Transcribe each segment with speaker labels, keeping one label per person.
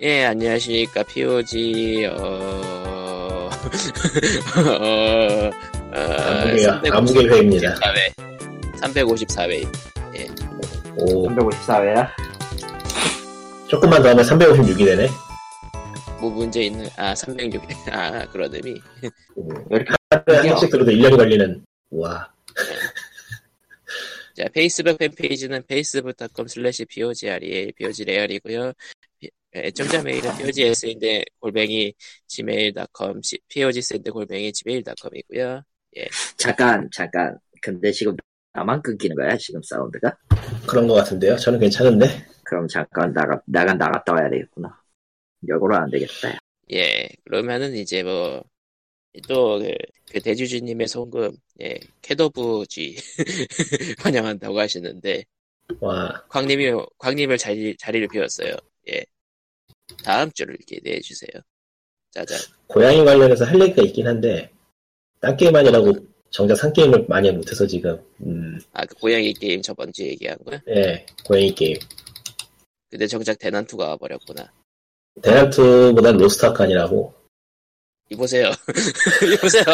Speaker 1: 예, 안녕하십니까. POG, 어, 어,
Speaker 2: 아무개, 아무개 회입니다.
Speaker 1: 354회.
Speaker 2: 오,
Speaker 3: 354회야?
Speaker 2: 조금만 더 하면 356이 되네.
Speaker 1: 뭐 문제 있는, 아, 306. 아.
Speaker 2: 음,
Speaker 3: 왜 이렇게
Speaker 2: 하루에 한씩 들어도 1년이 걸리는, 와.
Speaker 1: 자, 페이스북 팬페이지는 facebook.com slash POGREAL, POGREAL이고요. 애청자 메일은 POGS인데 골뱅이 gmail.com, POGS인데 골뱅이 gmail.com이고요.
Speaker 3: 잠깐 잠깐 근데 지금 나만 끊기는 거야 지금 사운드가?
Speaker 2: 그런 것 같은데요. 저는 괜찮은데.
Speaker 3: 그럼 잠깐 나가 나가 나갔다 와야 되겠구나 역으로 안 되겠다
Speaker 1: 예, 그러면은 이제 뭐, 또, 그, 그 대주주님의 송금, 예, 캐더부지 환영한다고 하시는데,
Speaker 2: 와,
Speaker 1: 광님이, 광님을 자리, 자리를 비웠어요. 예. 다음 주를 기대해 주세요. 짜잔.
Speaker 2: 고양이 관련해서 할 얘기가 있긴 한데, 딴 게임 아니라고 정작 산 게임을 많이 못해서 지금, 음,
Speaker 1: 아, 그 고양이 게임 저번 주에 얘기한 거야?
Speaker 2: 예, 고양이 게임.
Speaker 1: 근데 정작 대난투가 와버렸구나.
Speaker 2: 대난투보단 로스트아크 하느라고.
Speaker 1: 이보세요. 이보세요.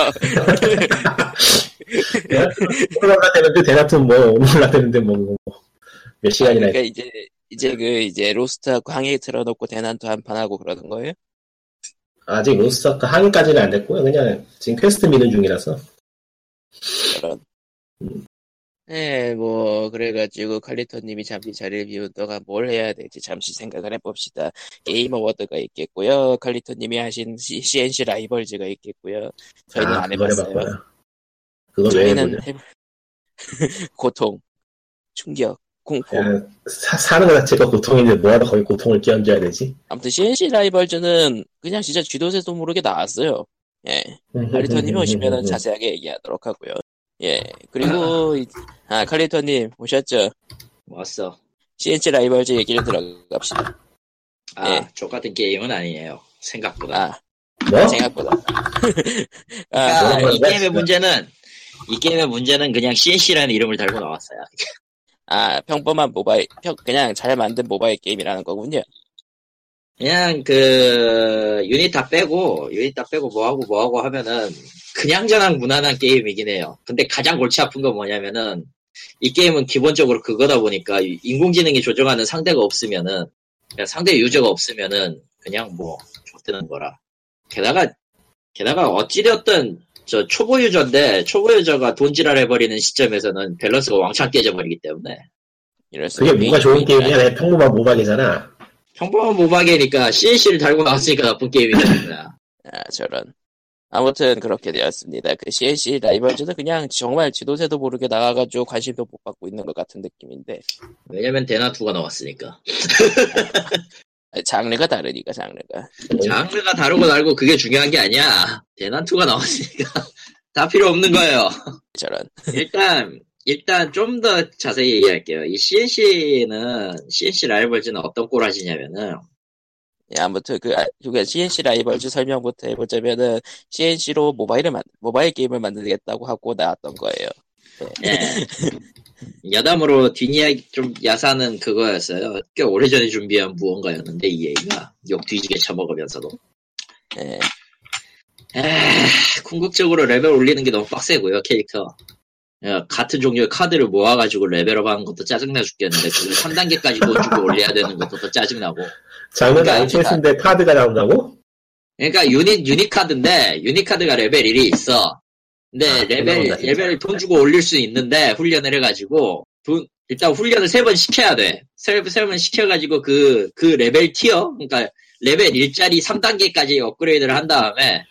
Speaker 2: 올라가되는데 대난투는 뭐, 올라가되는데 뭐, 뭐, 몇 시간이나
Speaker 1: 그러니까 이제, 이제 그, 이제 로스트 항해 틀어놓고 대난투 한판 하고 그러는 거예요?
Speaker 2: 아직 로스트아크 항해까지는 안 됐고요. 그냥 지금 퀘스트 미는 중이라서.
Speaker 1: 그런.
Speaker 2: 음.
Speaker 1: 네, 뭐, 그래가지고, 칼리토님이 잠시 자리를 비운 동안 뭘 해야 될지 잠시 생각을 해봅시다. 게임 어워드가 있겠고요. 칼리토님이 하신 C, CNC 라이벌즈가 있겠고요. 저희는
Speaker 2: 아,
Speaker 1: 안 해봤어요.
Speaker 2: 왜
Speaker 1: 저희는
Speaker 2: 해보냐.
Speaker 1: 해... 고통, 충격, 공포.
Speaker 2: 그냥 사, 사는 것 자체가 고통인데 뭐하러 거기 고통을 끼얹어야 되지?
Speaker 1: 아무튼 CNC 라이벌즈는 그냥 진짜 쥐도새도 모르게 나왔어요. 예. 칼리토님 오시면은 자세하게 얘기하도록 하고요. 예. 그리고, 이- 아, 칼리토님 오셨죠?
Speaker 3: 왔어
Speaker 1: CNC 라이벌즈 얘기를 들어갑시다.
Speaker 3: 아
Speaker 1: 예.
Speaker 3: 족같은 게임은 아니에요 생각보다
Speaker 1: 아,
Speaker 2: 뭐?
Speaker 1: 생각보다. 아,
Speaker 3: 아, 이
Speaker 2: 그래,
Speaker 3: 게임의
Speaker 2: 진짜.
Speaker 3: 문제는 이 게임의 문제는 그냥 CNC라는 이름을 달고 나왔어요
Speaker 1: 아, 평범한 모바일, 평, 그냥 잘 만든 모바일 게임이라는 거군요.
Speaker 3: 그냥 그 유닛 다 빼고 유닛 다 빼고 뭐하고 뭐하고 하면은 그냥저냥 무난한 게임이긴 해요. 근데 가장 골치 아픈 건 뭐냐면은 이 게임은 기본적으로 그거다 보니까 인공지능이 조정하는 상대가 없으면은 그냥 상대 유저가 없으면은 그냥 뭐 좋드는 거라. 게다가 게다가 어찌되었든 저 초보 유저인데 초보 유저가 돈지랄 해버리는 시점에서는 밸런스가 왕창 깨져버리기 때문에
Speaker 1: 이럴 수
Speaker 2: 그게 뭐가 좋은
Speaker 1: 게임이니까.
Speaker 2: 게임이야? 내 평범한 모박이잖아.
Speaker 3: 평범한 모바게니까 CNC를 달고 나왔으니까 나쁜 거야.
Speaker 1: 아, 저런. 아무튼 그렇게 되었습니다. 그 CNC 라이벌즈는 그냥 정말 지도새도 모르게 나가가지고 관심도 못 받고 있는 것 같은 느낌인데,
Speaker 3: 왜냐면 대나투가 나왔으니까.
Speaker 1: 아, 장르가 다르니까, 장르가.
Speaker 3: 장르가 다르고 달고 그게 중요한 게 아니야. 대난투가 나왔으니까 다 필요 없는 거예요.
Speaker 1: 저런.
Speaker 3: 일단 일단 좀 더 자세히 얘기할게요. 이 CNC는 CNC 라이벌즈는 어떤 꼬라지냐면은
Speaker 1: 예, 아무튼 그, 아, 그 CNC 라이벌즈 설명부터 해보자면은, CNC로 모바일을 만, 모바일 게임을 만들겠다고 하고 나왔던 거예요.
Speaker 3: 예. 여담으로 뒷이야기 좀 야사는 그거였어요. 꽤 오래전에 준비한 무언가였는데 이 얘기가 욕 뒤지게 쳐먹으면서도
Speaker 1: 예,
Speaker 3: 에이, 궁극적으로 레벨 올리는 게 너무 빡세고요, 캐릭터. 야, 같은 종류의 카드를 모아가지고 레벨업 하는 것도 짜증나 죽겠는데, 그걸 3단계까지 돈 주고 올려야 되는 것도 더 짜증나고.
Speaker 2: 장르가
Speaker 3: 그러니까
Speaker 2: RTS인데 카드가 나온다고?
Speaker 3: 그러니까 유닛, 유닛 카드인데, 유닛 카드가 레벨 1이 있어. 근데
Speaker 2: 아,
Speaker 3: 레벨,
Speaker 2: 그거다, 진짜.
Speaker 3: 레벨 돈 주고 올릴 수 있는데, 훈련을 해가지고, 돈, 일단 훈련을 세 번 시켜야 돼. 세, 세번 시켜가지고 그, 그 레벨 tier? 그러니까 레벨 1짜리 3단계까지 업그레이드를 한 다음에,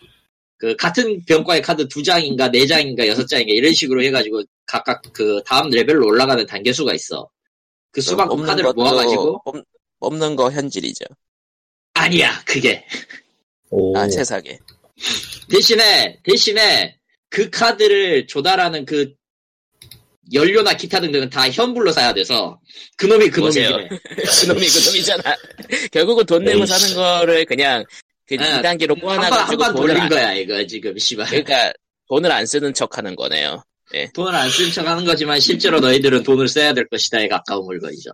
Speaker 3: 그 같은 병과의 카드 두 장인가 네 장인가 여섯 장인가 이런 식으로 해가지고 각각 그 다음 레벨로 올라가는 단계수가 있어. 그 수만큼 카드를
Speaker 1: 것도
Speaker 3: 모아가지고
Speaker 1: 뽑, 뽑는 거 현질이죠.
Speaker 3: 아니야 그게
Speaker 2: 오.
Speaker 1: 아, 세상에.
Speaker 3: 대신에 대신에 그 카드를 조달하는 그 연료나 기타 등등은 다 현불로 사야 돼서 그놈이. 해.
Speaker 1: 그놈이 그놈이잖아. 결국은 돈 내고. 사는 거를 그냥 그
Speaker 3: 아,
Speaker 1: 2단계로
Speaker 3: 한번
Speaker 1: 꼬아놔가지고
Speaker 3: 한번
Speaker 1: 돈을 안,
Speaker 3: 거야 이거 지금 씨발.
Speaker 1: 그러니까 돈을 안 쓰는 척 하는 거네요.
Speaker 3: 돈을 안쓴 척하는 거지만 실제로 너희들은 돈을 써야 될 것이다에 가까운 물건이죠.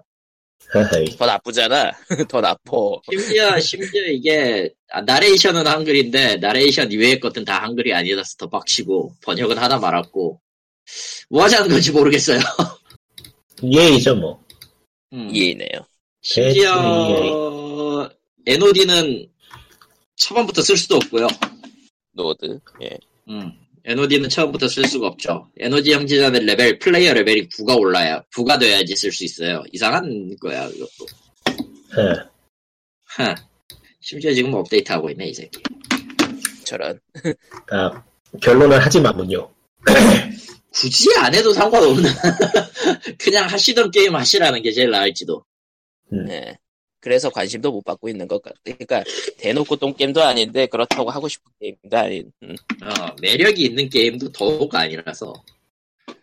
Speaker 1: 더 나쁘잖아. 더 나빠.
Speaker 3: 심지어 심지어 이게 아, 나레이션은 한글인데 나레이션 이외의 것은 다 한글이 아니라서 더 빡치고 번역은 하다 말았고 뭐 하자는 건지 모르겠어요.
Speaker 2: EA죠 뭐.
Speaker 3: 음.
Speaker 1: EA네요.
Speaker 3: 심지어 NOD는 처음부터 쓸 수도 없고요.
Speaker 1: 노드. 예.
Speaker 3: 음. NOD는 처음부터 쓸 수가 없죠. NOD 형제자들 레벨, 플레이어 레벨이 9가 올라야, 9가 돼야지 쓸 수 있어요. 이상한 거야, 이것도.
Speaker 2: 예.
Speaker 3: 하. 심지어 지금 업데이트하고 있네, 이 새끼.
Speaker 1: 저런.
Speaker 2: 아, 결론은 하지 마군요.
Speaker 3: 굳이 안 해도 상관없는. 그냥 하시던 게임 하시라는 게 제일 나을지도.
Speaker 1: 예. 그래서 관심도 못 받고 있는 것 같아. 그러니까 대놓고 똥게임도 아닌데 그렇다고 하고 싶은 게임도 아닌. 음.
Speaker 3: 어, 매력이 있는 게임도 더욱 아니라서.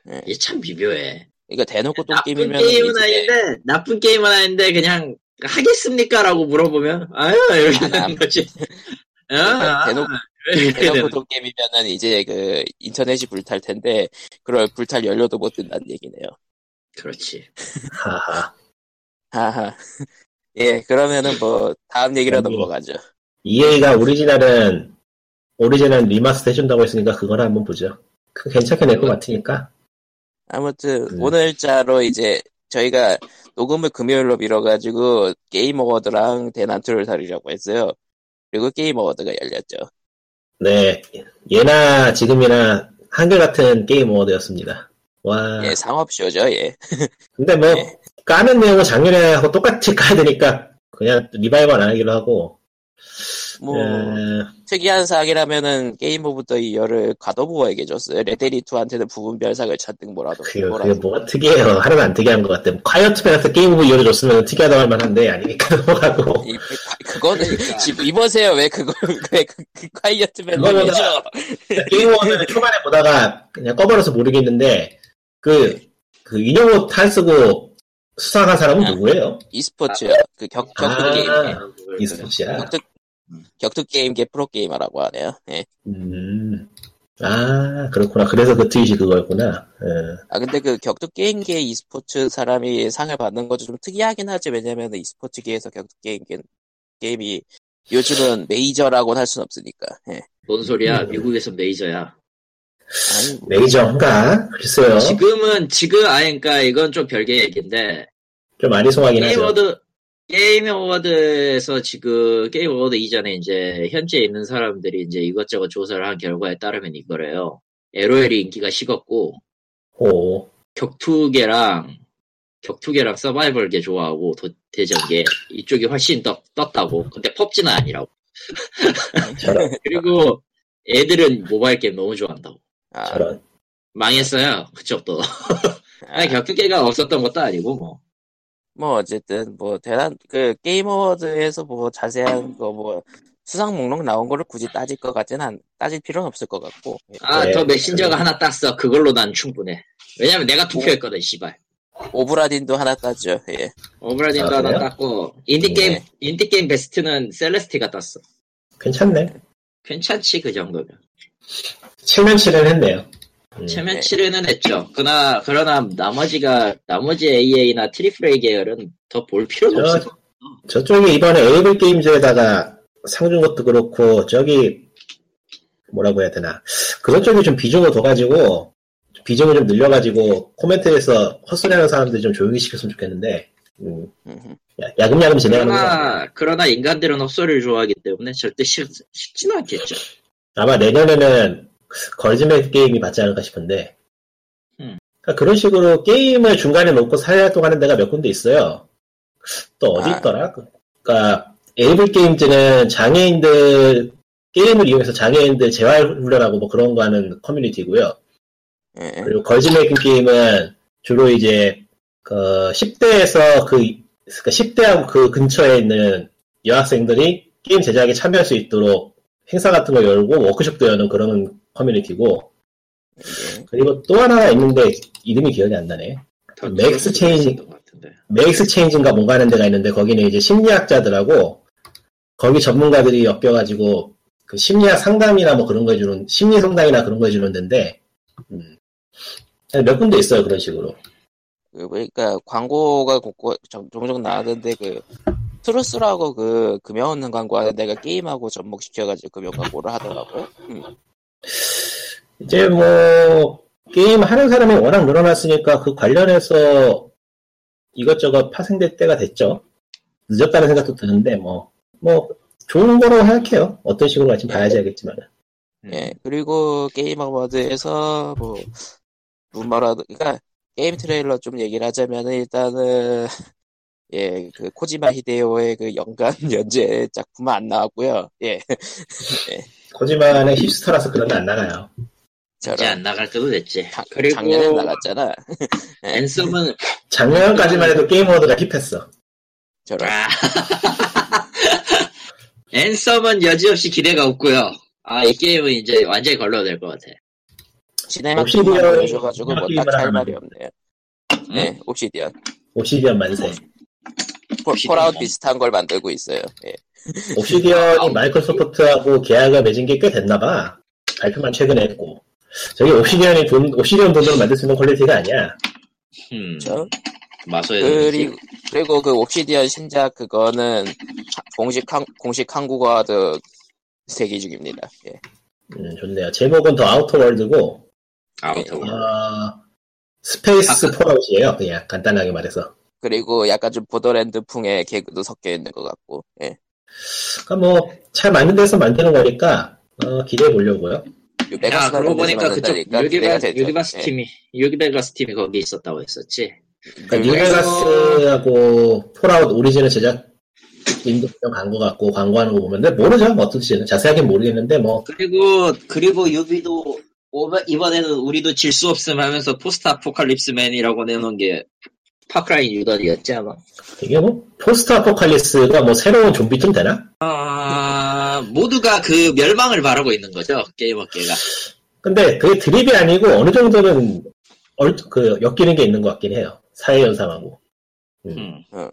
Speaker 1: 네.
Speaker 3: 이게 참 미묘해.
Speaker 1: 그러니까 대놓고
Speaker 3: 나쁜
Speaker 1: 똥게임이면
Speaker 3: 게임은
Speaker 1: 이제
Speaker 3: 아닌데, 나쁜 게임은 아닌데, 그냥, 하겠습니까? 라고 물어보면, 아유, 이렇게
Speaker 1: 안
Speaker 3: 되는
Speaker 1: 함.
Speaker 3: 거지. 아,
Speaker 1: 대놓고
Speaker 3: 이렇게
Speaker 1: 대놓고
Speaker 3: 되는
Speaker 1: 똥게임이면은 이제 그 인터넷이 불탈 텐데 그럴 불탈 연료도 못 든다는 얘기네요.
Speaker 3: 그렇지.
Speaker 2: 하하.
Speaker 1: 하하. 예, 그러면은 뭐 다음
Speaker 2: 아니,
Speaker 1: 넘어가죠.
Speaker 2: EA가 오리지널은 오리지널 리마스터 해준다고 했으니까 그걸 한번 보죠. 그 괜찮게 낼 것 같으니까.
Speaker 1: 아무튼
Speaker 2: 음.
Speaker 1: 오늘자로 이제 저희가 녹음을 금요일로 미뤄가지고 게임 어워드랑 대난투를 다루려고 했어요. 그리고 게임 어워드가 열렸죠.
Speaker 2: 네, 예나 지금이나 한결같은 게임 어워드였습니다. 와,
Speaker 1: 예, 상업쇼죠. 예.
Speaker 2: 근데 뭐
Speaker 1: 예.
Speaker 2: 까는 내용은 작년에 하고 똑같이 까야 되니까 그냥 리바이벌 안 하기로 하고.
Speaker 1: 뭐
Speaker 2: 에,
Speaker 1: 특이한 사항이라면은 Game of the Year를 갓 오브 워에게 줬어요. 레데리2한테는 부분 별상을 잔뜩 뭐라도
Speaker 2: 그게,
Speaker 1: 뭐라
Speaker 2: 그게 뭐가 특이해요. 하나도 안 특이한 것 같아. 콰이어트맨한테 Game of Year를 줬으면 특이하다고 할 만한데 아니니까 넘어가고.
Speaker 1: 이- 그거는
Speaker 3: 그러니까.
Speaker 1: 지금 이보세요 왜 그걸 왜 그 그 콰이어트맨
Speaker 2: 그거보다-
Speaker 1: 말이죠?
Speaker 2: 게임 어워드는 초반에 보다가 그냥 꺼버려서 모르겠는데 그, 그 인형옷 탈 쓰고 수상한 사람은
Speaker 1: 아.
Speaker 2: 누구예요?
Speaker 1: e스포츠요. 그 격, 격투
Speaker 2: 아.
Speaker 1: 게임계.
Speaker 2: e스포츠야.
Speaker 1: 격투, 격투 게임계 프로 게이머라고 하네요. 예.
Speaker 2: 음. 아, 그렇구나. 그래서 그 트윗이 그거였구나. 예.
Speaker 1: 아 근데 그 격투 게임계 e스포츠 사람이 상을 받는 것도 좀 특이하긴 하지 왜냐면 e스포츠계에서 격투 게임계 게임이 요즘은 메이저라고는 할 순 없으니까. 예.
Speaker 3: 뭔 소리야?
Speaker 2: 음.
Speaker 3: 미국에서 메이저야.
Speaker 2: 메이저인가? 글쎄요.
Speaker 3: 지금은, 지금, 아, 그니까 이건 좀 별개 얘기인데,
Speaker 2: 좀 아리송하긴
Speaker 3: 게임
Speaker 2: 하죠.
Speaker 3: 어워드, 게임 어워드에서 지금, 게임 어워드 이전에 이제, 현재 있는 사람들이 이제 이것저것 조사를 한 결과에 따르면 이거래요. LOL이 인기가 식었고,
Speaker 2: 오.
Speaker 3: 격투계랑, 격투계랑 서바이벌계 좋아하고, 도- 대전계, 이쪽이 훨씬 더 떴다고. 근데 PUBG는 아니라고.
Speaker 2: 저런,
Speaker 3: 그리고, 애들은 모바일 게임 너무 좋아한다고.
Speaker 1: 아,
Speaker 2: 저런.
Speaker 3: 망했어요. 그쪽도.
Speaker 1: 아,
Speaker 3: 아니, 격투계가 없었던 것도 아니고, 뭐.
Speaker 1: 뭐 어쨌든 뭐 대단 그 게임 어워드에서 뭐 자세한 거 뭐 수상 목록 나온 거를 굳이 따질 것 같진 않 따질 필요는 없을 것 같고 예.
Speaker 3: 아,
Speaker 2: 네,
Speaker 3: The Messenger가
Speaker 2: 그래.
Speaker 3: 하나 땄어. 그걸로 난 충분해. 왜냐면 내가 투표했거든, 씨발.
Speaker 1: Obra Dinn도 하나 따죠. 예.
Speaker 3: Obra Dinn도
Speaker 2: 아,
Speaker 3: 하나? 땄고, 인디게임,
Speaker 1: 네.
Speaker 3: 인디게임 베스트는 Celeste가 땄어.
Speaker 2: 괜찮네.
Speaker 3: 괜찮지, 그 정도면.
Speaker 2: 7면7은 했네요. 음.
Speaker 3: 체면치레는 했죠. 그러나, 그러나, 나머지가, 나머지 AA나 triple A 계열은 더 볼 필요는
Speaker 2: 저-
Speaker 3: 없어.
Speaker 2: 저쪽에 이번에 에이블 게임즈에다가 상 준 것도 그렇고, 저기, 뭐라고 해야 되나. 그런 쪽이 좀 비중을 둬가지고, 비중을 좀 늘려가지고, 코멘트에서 헛소리하는 사람들 좀 조용히 시켰으면 좋겠는데, 음. 야- 야금야금 진행하는.
Speaker 3: 그러나, 그러나 인간들은 헛소리를 좋아하기 때문에 절대 쉽, 쉽지는 않겠죠.
Speaker 2: 아마 내년에는 걸즈맥 게임이 맞지 않을까 싶은데,
Speaker 3: 음.
Speaker 2: 그러니까 그런 식으로 게임을 중간에 놓고 사회활동하는 데가 몇 군데 있어요. 또 어디
Speaker 1: 아.
Speaker 2: 있더라? 그러니까 에이블 게임즈는 장애인들 게임을 이용해서 장애인들 재활훈련하고 뭐 그런 거 하는 커뮤니티고요.
Speaker 1: 예.
Speaker 2: 그리고 걸즈메이킹 게임은 주로 이제 그 10대에서 그 그러니까 10대하고 그 근처에 있는 여학생들이 게임 제작에 참여할 수 있도록 행사 같은 거 열고 워크숍도 여는 그런 커뮤니티고
Speaker 1: 예.
Speaker 2: 그리고 또 하나가 있는데 이름이 기억이 안 나네.
Speaker 3: 더
Speaker 2: 맥스 체인지. 메이스 체인지인가 뭔가 하는 데가 있는데 거기는 이제 심리학자들하고 거기 전문가들이 엮여가지고 그 심리학 상담이나 뭐 그런 거 해주는 심리 상담이나 그런 거 해주는 데인데 음. 몇 군데 있어요 그런 식으로
Speaker 1: 그 그러니까 광고가 곳곳 종- 종종 나왔는데 그 Truth라고 그 금연 없는 광고 하는 데가 게임하고 접목시켜가지고 금연 광고를 하더라고요. 음.
Speaker 2: 이제 뭐 게임 하는 사람이 워낙 늘어났으니까 그 관련해서 이것저것 파생될 때가 됐죠. 늦었다는 생각도 드는데 뭐뭐 좋은 거로 생각해요. 어떤 식으로 갈지 봐야지 알겠지만.
Speaker 1: 예, 그리고 Game Award에서 뭐, 뭐라도, 그러니까 게임 트레일러 좀 얘기를 하자면은 일단은, 예, 그 코지마 히데오의 그 연간 연재 작품은 안 나왔고요. 예,
Speaker 2: 코지마는 힙스터라서 그런 게 안 나가요.
Speaker 3: 이제
Speaker 1: 저런
Speaker 3: 안 나갈 때도 됐지.
Speaker 1: 자-
Speaker 3: 그리고
Speaker 1: 작년에 나갔잖아.
Speaker 3: Anthem은
Speaker 2: 작년까지만 해도 게임 워드가 힙했어.
Speaker 1: 저런
Speaker 3: 아. Anthem은 여지없이 기대가 없고요. 아, 이 게임은 이제 완전히 걸러낼 것 같아.
Speaker 1: 시네마틱만
Speaker 2: Obsidian이
Speaker 1: 보여줘가지고 뭐 딱 할 말이 없네요. 네,
Speaker 2: Obsidian. Obsidian 만세.
Speaker 1: 폴. Fallout 비슷한 걸 만들고 있어요. 예.
Speaker 2: Obsidian이 마이크로소프트하고 계약을 맺은 게 꽤 됐나봐. 발표만 최근에 했고. 저기 Obsidian이 돈, Obsidian 돈으로 만들 수 있는 quality가 아니야.
Speaker 3: 음,
Speaker 1: 저
Speaker 3: 마소의
Speaker 1: 그리고 그리고 그 Obsidian 신작 그거는 공식 한, 공식 한국어화 대기 중입니다. 예.
Speaker 2: 음, 좋네요. 제목은 The Outer World고,
Speaker 3: Outer.
Speaker 2: 어, space Fallout이에요. 그냥 간단하게 말해서.
Speaker 1: 그리고 약간 좀 보더랜드풍의 개그도 섞여 있는 것 같고. 예.
Speaker 2: 그러니까 뭐, 잘 만든 데서 만드는 거니까, 어, 기대해 보려고요.
Speaker 3: 야,
Speaker 1: 유베가스
Speaker 3: 그러고 보니까 그쪽 유기베,
Speaker 1: 되죠.
Speaker 3: 유기바스
Speaker 1: 예.
Speaker 3: 팀이, 유기베가스 팀이 거기 있었다고 했었지.
Speaker 2: 그러니까
Speaker 1: 그래서-
Speaker 2: 뉴베가스하고 폴아웃 오리진을 제작진도 간거 같고, 광고하는 거 보면, 근데 모르죠. 뭐 어떨지는. 자세하게는 모르겠는데, 뭐,
Speaker 3: 그리고, 그리고 유비도, 이번에는 우리도 질 수 없음 하면서 포스트 아포칼립스맨이라고 내놓은 게, 파크라이 유던이었지, 아마.
Speaker 2: 이게 뭐, 포스트 아포칼리스가 뭐 새로운 좀비쯤 되나?
Speaker 3: 아, 모두가 그 멸망을 바라고 있는 거죠, 게임업계가.
Speaker 2: 근데 그게 드립이 아니고 어느 정도는 얼, 그 엮이는 게 있는 것 같긴 해요. 사회 현상하고. 음.
Speaker 3: 음.
Speaker 1: 어.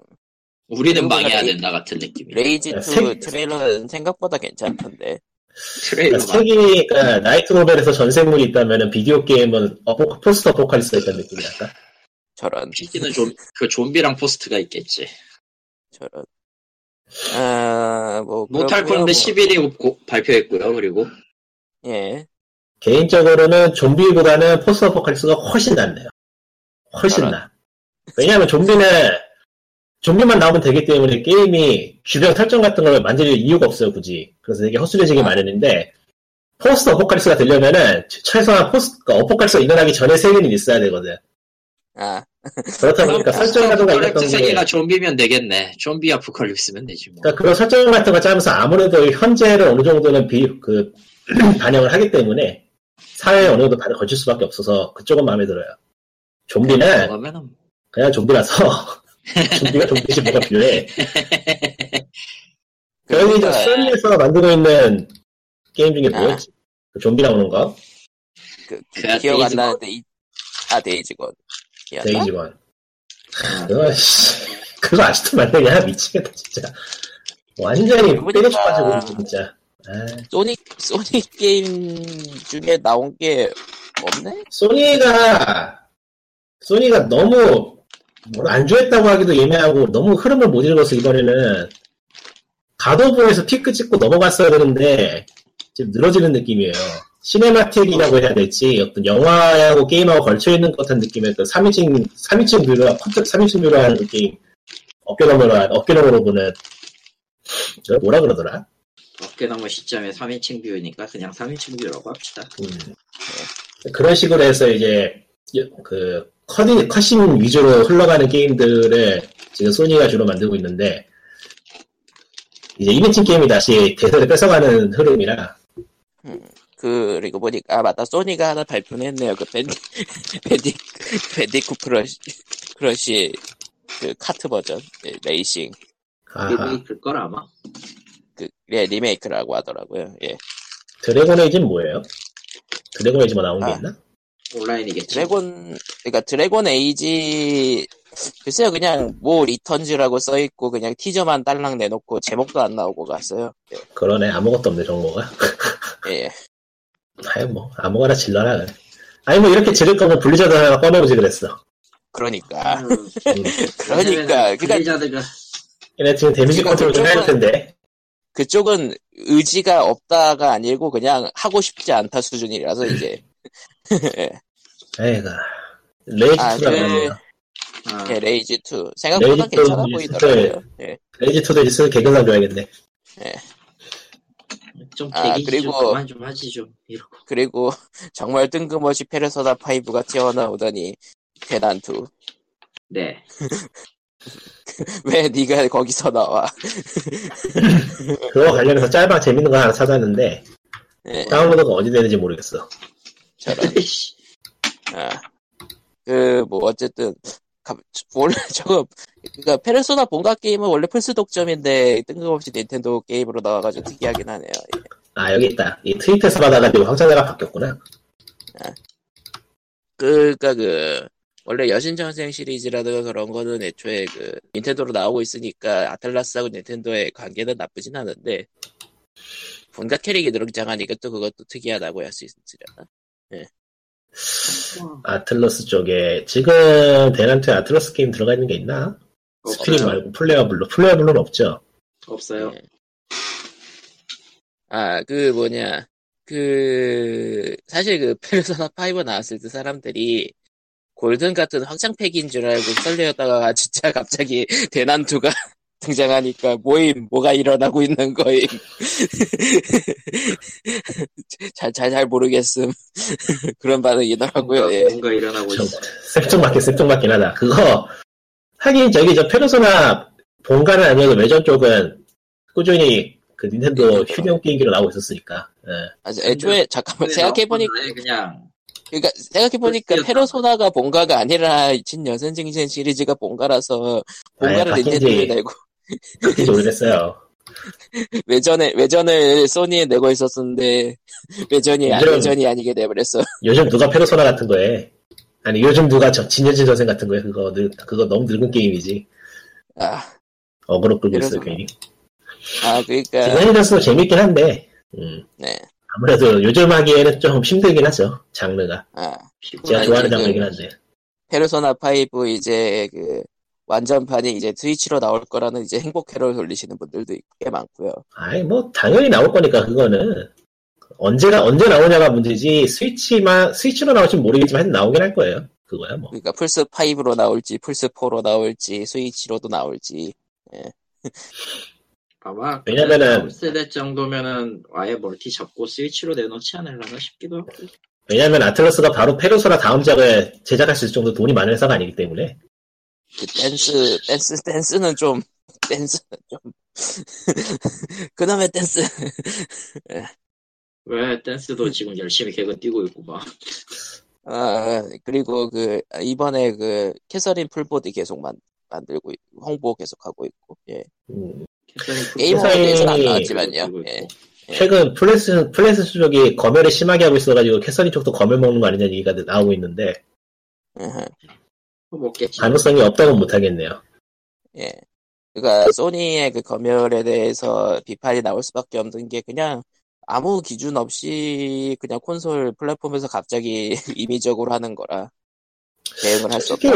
Speaker 3: 우리는 망해야
Speaker 1: 레이-
Speaker 3: 된다 같은 느낌이.
Speaker 1: 레이지
Speaker 2: 야,
Speaker 1: 2
Speaker 2: 색-
Speaker 1: 트레일러는 생각보다 괜찮던데.
Speaker 3: 트레일러
Speaker 2: 그러니까 색이, 그러니까 나이트 노벨에서 전생물이 있다면 비디오 게임은 어포, 포스트 어포칼리스가 있다는 느낌이랄까?
Speaker 1: 저런,
Speaker 3: PC는 좀, 그 좀비랑 post가 있겠지.
Speaker 1: 저런. 아, 뭐.
Speaker 3: Mortal
Speaker 1: 그렇고요,
Speaker 3: Kombat
Speaker 1: 뭐.
Speaker 3: 11이 고- 발표했고요, 그리고.
Speaker 1: 예.
Speaker 2: 개인적으로는 좀비보다는 포스트 어포칼리스가 훨씬 낫네요. 훨씬
Speaker 1: 저런.
Speaker 2: 나. 왜냐하면 좀비는 좀비만 나오면 되기 때문에 게임이 주변 설정 같은 걸 만들 이유가 없어요, 굳이. 그래서 되게 허술해지게
Speaker 1: 아.
Speaker 2: 마련인데 포스트 어포칼리스가 되려면은 최소한 포스트 어포칼리스가 일어나기 전에 세계는 있어야 되거든.
Speaker 1: 아,
Speaker 2: 그렇다 보니까 설정이라든가 이랬던
Speaker 3: post
Speaker 2: 게
Speaker 3: 세계가 좀비면 되겠네. 좀비 아포칼립스면 되지 뭐.
Speaker 2: 그러니까 그런 설정 같은 거 짜면서 아무래도 현재를 어느 정도는 비, 그, 반영을 하기 때문에 사회에 어느 정도 발을 걸칠 수밖에 없어서 그쪽은 마음에 들어요. 좀비는
Speaker 3: 그러면은
Speaker 2: 그냥 좀비라서 좀비가 좀비지 뭐가 필요해. 그래서 이제
Speaker 1: 그러니까
Speaker 2: 소니에서 만들고 있는 게임 중에 뭐였지? 그 좀비 나오는 거?
Speaker 1: 그, 그 기억 안? 나는데, 이, 아, Days Gone. 이었나?
Speaker 2: Days Gone. 그거, 씨, 그거 아직도 만드냐? 미치겠다, 진짜. 완전히
Speaker 1: 그러니까-
Speaker 2: 때려 쳐가지고, 진짜. 아,
Speaker 1: 소니, 소니 게임 중에 나온 게 없네?
Speaker 2: 소니가, 소니가 너무, 뭘 안주했다고 하기도 애매하고, 너무 흐름을 못 읽어서 이번에는, God of War에서 피크 찍고 넘어갔어야 되는데, 지금 늘어지는 느낌이에요. 시네마틱이라고 해야 될지, 어떤 영화하고 게임하고 걸쳐있는 것 같은 느낌의 그 3인칭, 3인칭 view로, concept 3인칭 view로 하는 느낌, 어깨너머로, 어깨너머로 보는, 저 뭐라 그러더라?
Speaker 3: 어깨너머 시점에 3인칭 view니까 그냥 3인칭 view라고 합시다.
Speaker 2: 음. 그런 식으로 해서 이제 그 컷이, cutscene 위주로 흘러가는 게임들을 지금 소니가 주로 만들고 있는데 이제 이벤트 게임이 다시 대세를 뺏어가는 흐름이라
Speaker 1: 그리고 보니까, 아, 맞다. 소니가 하나 발표는 했네요. 그 Bandi, Bandi, Bandicoot Crash, Crash, 그 카트 버전, 예, 레이싱.
Speaker 2: 아하,
Speaker 3: 리메이크일 걸 아마.
Speaker 1: 그, 예, 리메이크라고 하더라고요. 예.
Speaker 2: Dragon Age는 뭐예요? Dragon Age만 나온 게
Speaker 1: 아.
Speaker 2: 있나?
Speaker 3: 온라인이겠지.
Speaker 1: Dragon, 그러니까 Dragon Age, 글쎄요, 그냥 뭐 Returns라고 써있고, 그냥 티저만 딸랑 내놓고 제목도 안 나오고 갔어요. 예,
Speaker 2: 그러네 아무것도 없네 정보가
Speaker 1: 예.
Speaker 2: 아유 뭐 아무거나 질러라 그래. 아니 뭐 이렇게 지를 거면 블리자드 하나 꺼내오지 그랬어
Speaker 1: 그러니까
Speaker 3: 음,
Speaker 1: 그러니까 그러니까
Speaker 3: 블리자드가
Speaker 2: 얘네 지금 damage
Speaker 1: 그러니까
Speaker 2: 컨트롤 좀 해야 텐데.
Speaker 1: 그쪽은 의지가 없다가 아니고 그냥 하고 싶지 않다 수준이라서 이제
Speaker 2: 에이가. Rage
Speaker 1: 아,
Speaker 2: 2가
Speaker 1: 그-
Speaker 2: 나왔네요.
Speaker 3: 아,
Speaker 1: 예, Rage 2 생각보다
Speaker 2: Rage
Speaker 1: 괜찮아
Speaker 2: 2
Speaker 1: 보이더라고요. 예.
Speaker 2: Rage 2도 있으면 개근상 줘야겠네.
Speaker 3: 좀
Speaker 1: 아,
Speaker 3: 계기 좀
Speaker 1: 그리고-
Speaker 3: 그만 좀 하지 좀 이러고
Speaker 1: 그리고 정말 뜬금없이 페르소나 5가 튀어나오더니 대난투.
Speaker 3: 네
Speaker 1: 왜 네가 거기서 나와?
Speaker 2: 그거 관련해서 짤방 재밌는 거 하나 찾았는데,
Speaker 1: 예,
Speaker 2: 다운로드가 어디 되는지 모르겠어.
Speaker 1: 저런. 아, 그, 뭐, 어쨌든, 가- 원래 저거, 그니까, 페르소나 본가 게임은 원래 플스 독점인데, 뜬금없이 닌텐도 게임으로 나와가지고 특이하긴 하네요. 예.
Speaker 2: 아, 여기 있다. 이 트위터에서 받아가지고 확장자가 바뀌었구나.
Speaker 1: 그니까 그, 원래 여신전생 시리즈라든가 그런 거는 애초에 그, 닌텐도로 나오고 있으니까, 아틀라스하고 닌텐도의 관계는 나쁘진 않은데, 본가 캐릭이 등장하니까 또 그것도 특이하다고 할 수 있으려나?
Speaker 2: Atlus 쪽에, 지금 대난투에 Atlus 게임 들어가 있는 게 있나? 스크린 말고 playable로. playable로는 없죠.
Speaker 3: 없어요
Speaker 1: 예. 아, 그 뭐냐. 그, 사실 그 페르소나 5 나왔을 때 사람들이 Golden 같은 확장팩인 줄 알고 설레었다가 진짜 갑자기 대난투가 등장하니까 모임, 뭐가 일어나고 있는 거임. 잘, 잘, 잘 모르겠음. 그런 반응이더라고요, 예.
Speaker 3: 뭔가 일어나고
Speaker 2: 좀
Speaker 3: 있어
Speaker 2: 셉통맞긴 셉통맞긴 하다. 그거, 하긴 저기 저 페르소나 본가는 아니어도 외전 쪽은 꾸준히 그 닌텐도 휴대용 게임기로 나오고 있었으니까. 예.
Speaker 1: 아, 애초에, 잠깐만, 생각해보니까,
Speaker 3: 아예 그냥
Speaker 1: 그러니까 생각해보니까. 페르소나가 본가가 아니라 진 여선증신 시리즈가 본가라서 본가를
Speaker 2: 아예 바뀐
Speaker 1: 닌텐도에
Speaker 2: 지-
Speaker 1: 내고
Speaker 2: 오래됐어요.
Speaker 1: 외전에 외전을 소니에 내고 있었는데 외전이 아,
Speaker 2: 요즘-
Speaker 1: 외전이 아니게 돼버렸어.
Speaker 2: 요즘 누가 페르소나 같은 거에? 아니 요즘 누가 저 진여진 전생 같은 거에? 그거 늙, 그거 너무 늙은 게임이지.
Speaker 1: 아,
Speaker 2: 어그로 끌고 있어
Speaker 1: 페르소나.
Speaker 2: 괜히.
Speaker 1: 아 그러니까.
Speaker 2: 전생도 재밌긴 한데 음,
Speaker 1: 네,
Speaker 2: 아무래도 요즘 하기에는 좀 힘들긴 하죠 장르가.
Speaker 1: 아.
Speaker 2: 제가 좋아하는
Speaker 1: 그-
Speaker 2: 장르이긴 한데.
Speaker 1: 페르소나 5 이제 그 완전판이 이제 Switch로 나올 거라는 이제 행복회로를 돌리시는 분들도 꽤 많고요.
Speaker 2: 아이 뭐 당연히 나올 거니까 그거는. 언제가 언제 나오냐가 문제지 스위치만 스위치로 나올지 모르겠지만 나오긴 할 거예요. 그거야 뭐.
Speaker 1: 그러니까 플스 5로 나올지 플스 4로 나올지 Switch로도 나올지
Speaker 3: 아마
Speaker 2: 왜냐면은-
Speaker 3: 3세대 정도면은 아예 멀티 잡고 Switch로 내놓지 않을라나 싶기도 하고.
Speaker 2: 왜냐면 Atlus가 바로 페르소나 다음 작을 제작할 수 있을 정도 돈이 많은 회사가 아니기 때문에
Speaker 1: 그 댄스 댄스 댄스는 좀 댄스는 좀. 그놈의 댄스.
Speaker 3: 왜 댄스도 지금 열심히 개그 뛰고 있고 막.
Speaker 1: 아 그리고 그 이번에 그 Catherine Full Body 계속 만, 만들고 있- 홍보 계속 하고 있고 예.
Speaker 2: 음,
Speaker 1: 게임
Speaker 2: 회사에-
Speaker 1: award에서는 안 나왔지만요. 예.
Speaker 2: 최근 플스 플스 쪽이 검열을 심하게 하고 있어가지고 Catherine 쪽도 검열 먹는 거 아니냐 얘기가 나오고 있는데.
Speaker 1: 으 흠,
Speaker 3: 먹겠지
Speaker 2: 가능성이 없다고 못하겠네요.
Speaker 1: 예 그러니까 소니의 그 검열에 대해서 비판이 나올 수밖에 없는 게 그냥 아무 기준 없이 그냥 콘솔 플랫폼에서 갑자기 임의적으로 하는 거라 대응을 할 수 없다.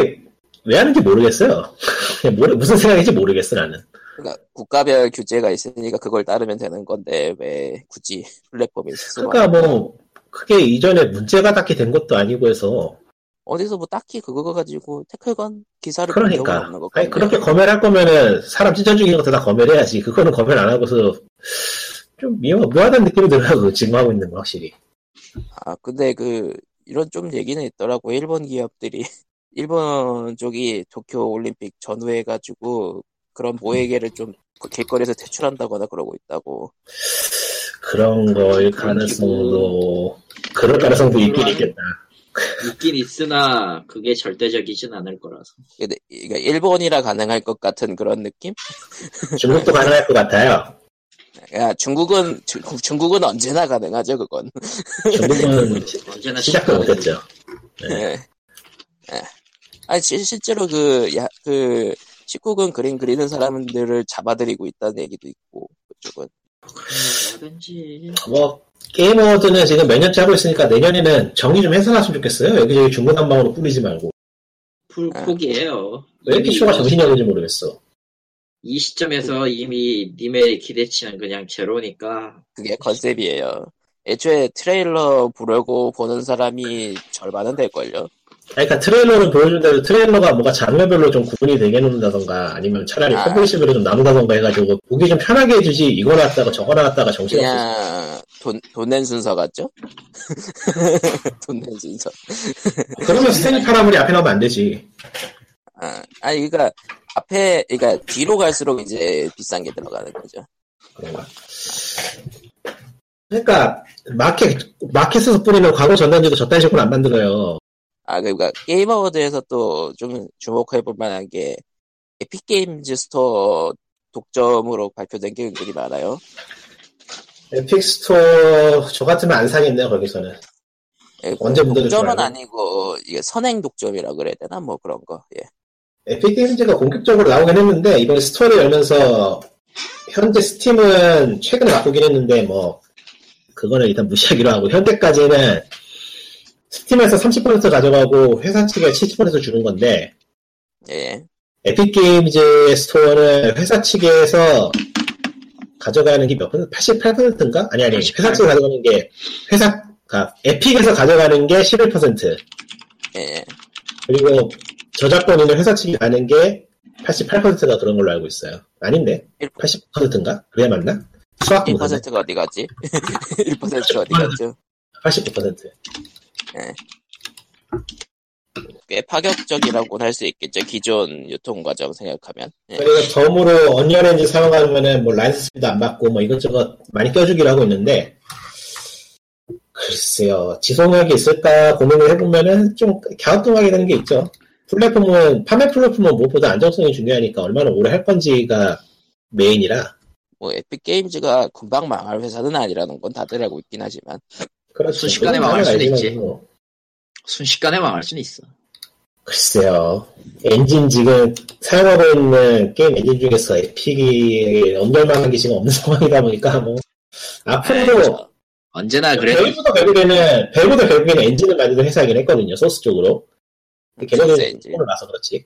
Speaker 2: 왜 하는지 모르겠어요. 모르- 무슨 생각인지 모르겠어 나는.
Speaker 1: 그러니까 국가별 규제가 있으니까 그걸 따르면 되는 건데 왜 굳이 플랫폼에 스스로
Speaker 2: 그러니까 뭐 크게 이전에 문제가 딱히 된 것도 아니고 해서
Speaker 1: 어디서 뭐 딱히 그거 가지고 태클건 기사를
Speaker 2: 그러니까
Speaker 1: 없는 것
Speaker 2: 아니. 그렇게 검열할 거면은 사람 찢어 죽이는 것도 다 검열해야지. 그거는 검열 안 하고서 좀 묘, 묘하다는 느낌이 들어요. 지금 하고 있는 거 확실히.
Speaker 1: 아 근데 그 이런 좀 얘기는 있더라고 일본 기업들이 일본 쪽이 도쿄 올림픽 전후해 가지고 그런 모해계를 좀그 길거리에서 퇴출한다거나 그러고 있다고.
Speaker 2: 그런 거일 가능성도 그럴 가능성도 있긴 있겠다.
Speaker 3: 있긴 있으나 그게 절대적이진 않을 거라서
Speaker 1: 근데 그러니까 일본이라 가능할 것 같은 그런 느낌?
Speaker 2: 중국도 가능할 것 같아요.
Speaker 1: 야 중국은 중, 중국은 언제나 가능하죠 그건.
Speaker 2: 중국은
Speaker 3: 언제나
Speaker 2: 시작도 못했죠. 네.
Speaker 1: 예. 예. 아니 실- 실제로 그야그 19금 그림 그리는 사람들을 잡아들이고 있다는 얘기도 있고 그쪽은
Speaker 3: 뭐든지
Speaker 2: 뭐 게임 award는 지금 몇 년째 하고 있으니까 내년에는 정리 좀 해서 나왔으면 좋겠어요. 여기저기 중구난방으로 뿌리지 말고.
Speaker 3: 풀
Speaker 1: 아.
Speaker 3: 포기해요.
Speaker 2: 왜 이렇게 쇼가 정신이 없는지 모르겠어.
Speaker 3: 이 시점에서 이미 님의 기대치는 그냥 제로니까
Speaker 1: 그게 컨셉이에요. 애초에 트레일러 보려고 보는 사람이 절반은 될걸요.
Speaker 2: 아니, 그러니까 트레일러를 보여준다도 트레일러가 뭔가 장르별로 좀 구분이 되게 해놓는다던가 아니면 차라리
Speaker 1: 아.
Speaker 2: publisher별로 좀 나눈다던가 해가지고 보기 좀 편하게 해주지 이거 나왔다가 저거 나왔다가 정신없어.
Speaker 1: 그냥 돈, 돈 낸 순서 같죠? 돈 낸 순서.
Speaker 2: 그러면 Stanley Parable이 앞에 나오면 안 되지.
Speaker 1: 아, 아니, 그니까, 앞에, 그니까, 뒤로 갈수록 이제 비싼 게 들어가는 거죠.
Speaker 2: 그런가. 그러니까 마켓 마켓에서 뿌리는 광고 전단지도 저딴 식으로 안 만들어요.
Speaker 1: 아, 그니까, 게임 award에서 또 좀 주목해 볼 만한 게, Epic Games Store 독점으로 발표된 게임들이 많아요.
Speaker 2: Epic Store 저 같으면 안 사겠네요 거기서는.
Speaker 1: 예,
Speaker 2: 언제
Speaker 1: 독점은? 아니고, 이게 선행 독점이라 그래야 되나? 뭐 그런 거, 예.
Speaker 2: Epic Games가 본격적으로 나오긴 했는데 이번에 store를 열면서 현재 Steam은 최근에 바꾸긴 했는데 뭐 그거는 일단 무시하기로 하고 현재까지는 Steam에서 30% 가져가고 회사 측에 70% 주는 건데
Speaker 1: 예.
Speaker 2: Epic Games Store는 회사 측에서 가져가는 게 몇 퍼센트? 88%인가? 아니 아니 회사 측에서 가져가는 게 회사 가 Epic에서 가져가는 게 11%
Speaker 1: 예.
Speaker 2: 그리고 저작권료는 회사 측이 가는 게 88%가 그런 걸로 알고 있어요. 아닌데? 80%인가? 그래야 맞나? 수학 공부
Speaker 1: 1%가 어디 갔지? 1%가 어디 갔죠?
Speaker 2: 89%.
Speaker 1: 꽤 파격적이라고는 할 수 있겠죠. 기존 유통 과정 생각하면. 예.
Speaker 2: 그리고 덤으로 언리얼엔진 사용하면은 뭐 라이센스도 안 받고 뭐 이것저것 많이 껴주기로 하고 있는데 글쎄요 지속력이 있을까 고민을 해보면은 좀 갸우뚱하게 되는 게 있죠. 플랫폼은 판매 플랫폼은 무엇보다 안정성이 중요하니까 얼마나 오래 할 건지가 메인이라
Speaker 1: 뭐 Epic Games가 금방 망할 회사는 아니라는 건 다들 알고 있긴 하지만.
Speaker 2: 그렇죠.
Speaker 3: 순식간에 망할 수는 있지.
Speaker 2: 뭐.
Speaker 3: 순식간에 망할 수는 있어.
Speaker 2: 글쎄요. 엔진 지금 사용하고 있는 게임 엔진 중에서 Epic의 Unreal만한 게 지금 없는 상황이다 보니까 뭐 앞으로
Speaker 1: 그렇죠.
Speaker 3: 언제나 그래도
Speaker 2: 밸브도 결국에는 밸브도 결국에는 엔진을 만드는 회사이긴 했거든요. 소스 쪽으로. 근데
Speaker 1: 엔진.
Speaker 2: 손을 놔서 그렇지.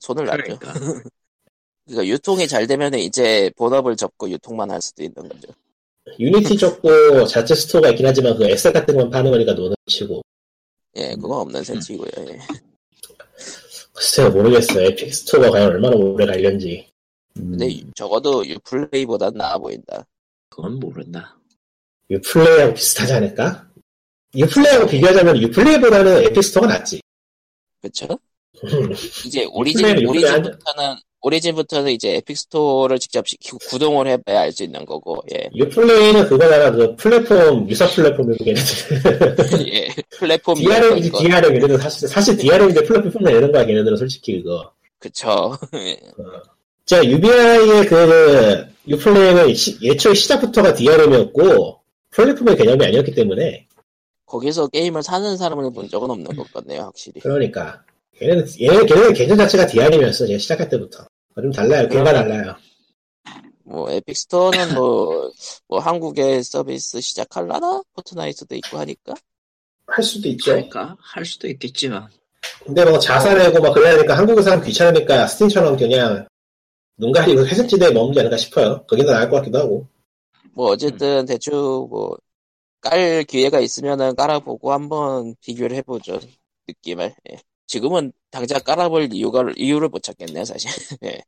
Speaker 1: 손을 놨죠.
Speaker 3: 그러니까
Speaker 1: 그러니까 유통이 잘 되면 이제 본업을 접고 유통만 할 수도 있는 거죠.
Speaker 2: 유니티 쪽도 자체 스토어가 있긴 하지만 그 엑셀 같은 것만 파는 거니까 논외 치고.
Speaker 1: 예, 그건 없는 셈치고요. 예.
Speaker 2: 글쎄요 모르겠어요. 에픽 스토어가 과연 얼마나 오래 갈련지.
Speaker 1: 근데
Speaker 2: 음,
Speaker 1: 유- 적어도 유플레이보단 나아 보인다.
Speaker 3: 그건 모른다.
Speaker 2: 유플레이하고 비슷하지 않을까? 유플레이하고 비교하자면 유플레이보다는 에픽 스토어가 낫지.
Speaker 1: 그쵸? 이제 오리진. 오리진부터는, 오리진부터는 이제 에픽 스토어를 직접 시- 구동을 해봐야 알 수 있는 거고, 예.
Speaker 2: 유플레이는 그거잖아. 그 플랫폼, 유사 플랫폼이고 걔네들.
Speaker 1: 예. 플랫폼
Speaker 2: DRM이지,
Speaker 1: 거.
Speaker 2: DRM. 걔네들 사실, 사실 DRM인데 플랫폼 내는 거야, 걔네들은 솔직히 그거.
Speaker 1: 그쵸. 예.
Speaker 2: 자, UBI의 그, 유플레이는 시- 애초에 시작부터가 DRM이었고, 플랫폼의 개념이 아니었기 때문에,
Speaker 1: 거기서 게임을 사는 사람을 본 적은 없는 것 같네요, 확실히.
Speaker 2: 그러니까. 얘네는, 얘네, 걔네들 개념 자체가 DRM이었어, 제가 시작할 때부터. 좀 달라요. 걔가 달라요.
Speaker 1: 뭐, 에픽 스토어는 뭐, 뭐, 한국에 서비스 시작할라나? 포트나이트도 있고 하니까?
Speaker 2: 할 수도 있죠.
Speaker 3: 그러니까 할 수도 있겠지만
Speaker 2: 근데 뭐 지사 내고 막 그래야 되니까 한국 사람 귀찮으니까 스팀처럼 그냥 눈 가리고 회색지대에 머물지 않을까 싶어요. 그게 더 나을 것 같기도 하고.
Speaker 1: 뭐, 어쨌든, 대충, 뭐, 깔 기회가 있으면은 깔아보고 한번 비교를 해보죠. 느낌을. 예. 지금은 당장 깔아볼 이유가, 이유를 못 찾겠네요, 사실. 예.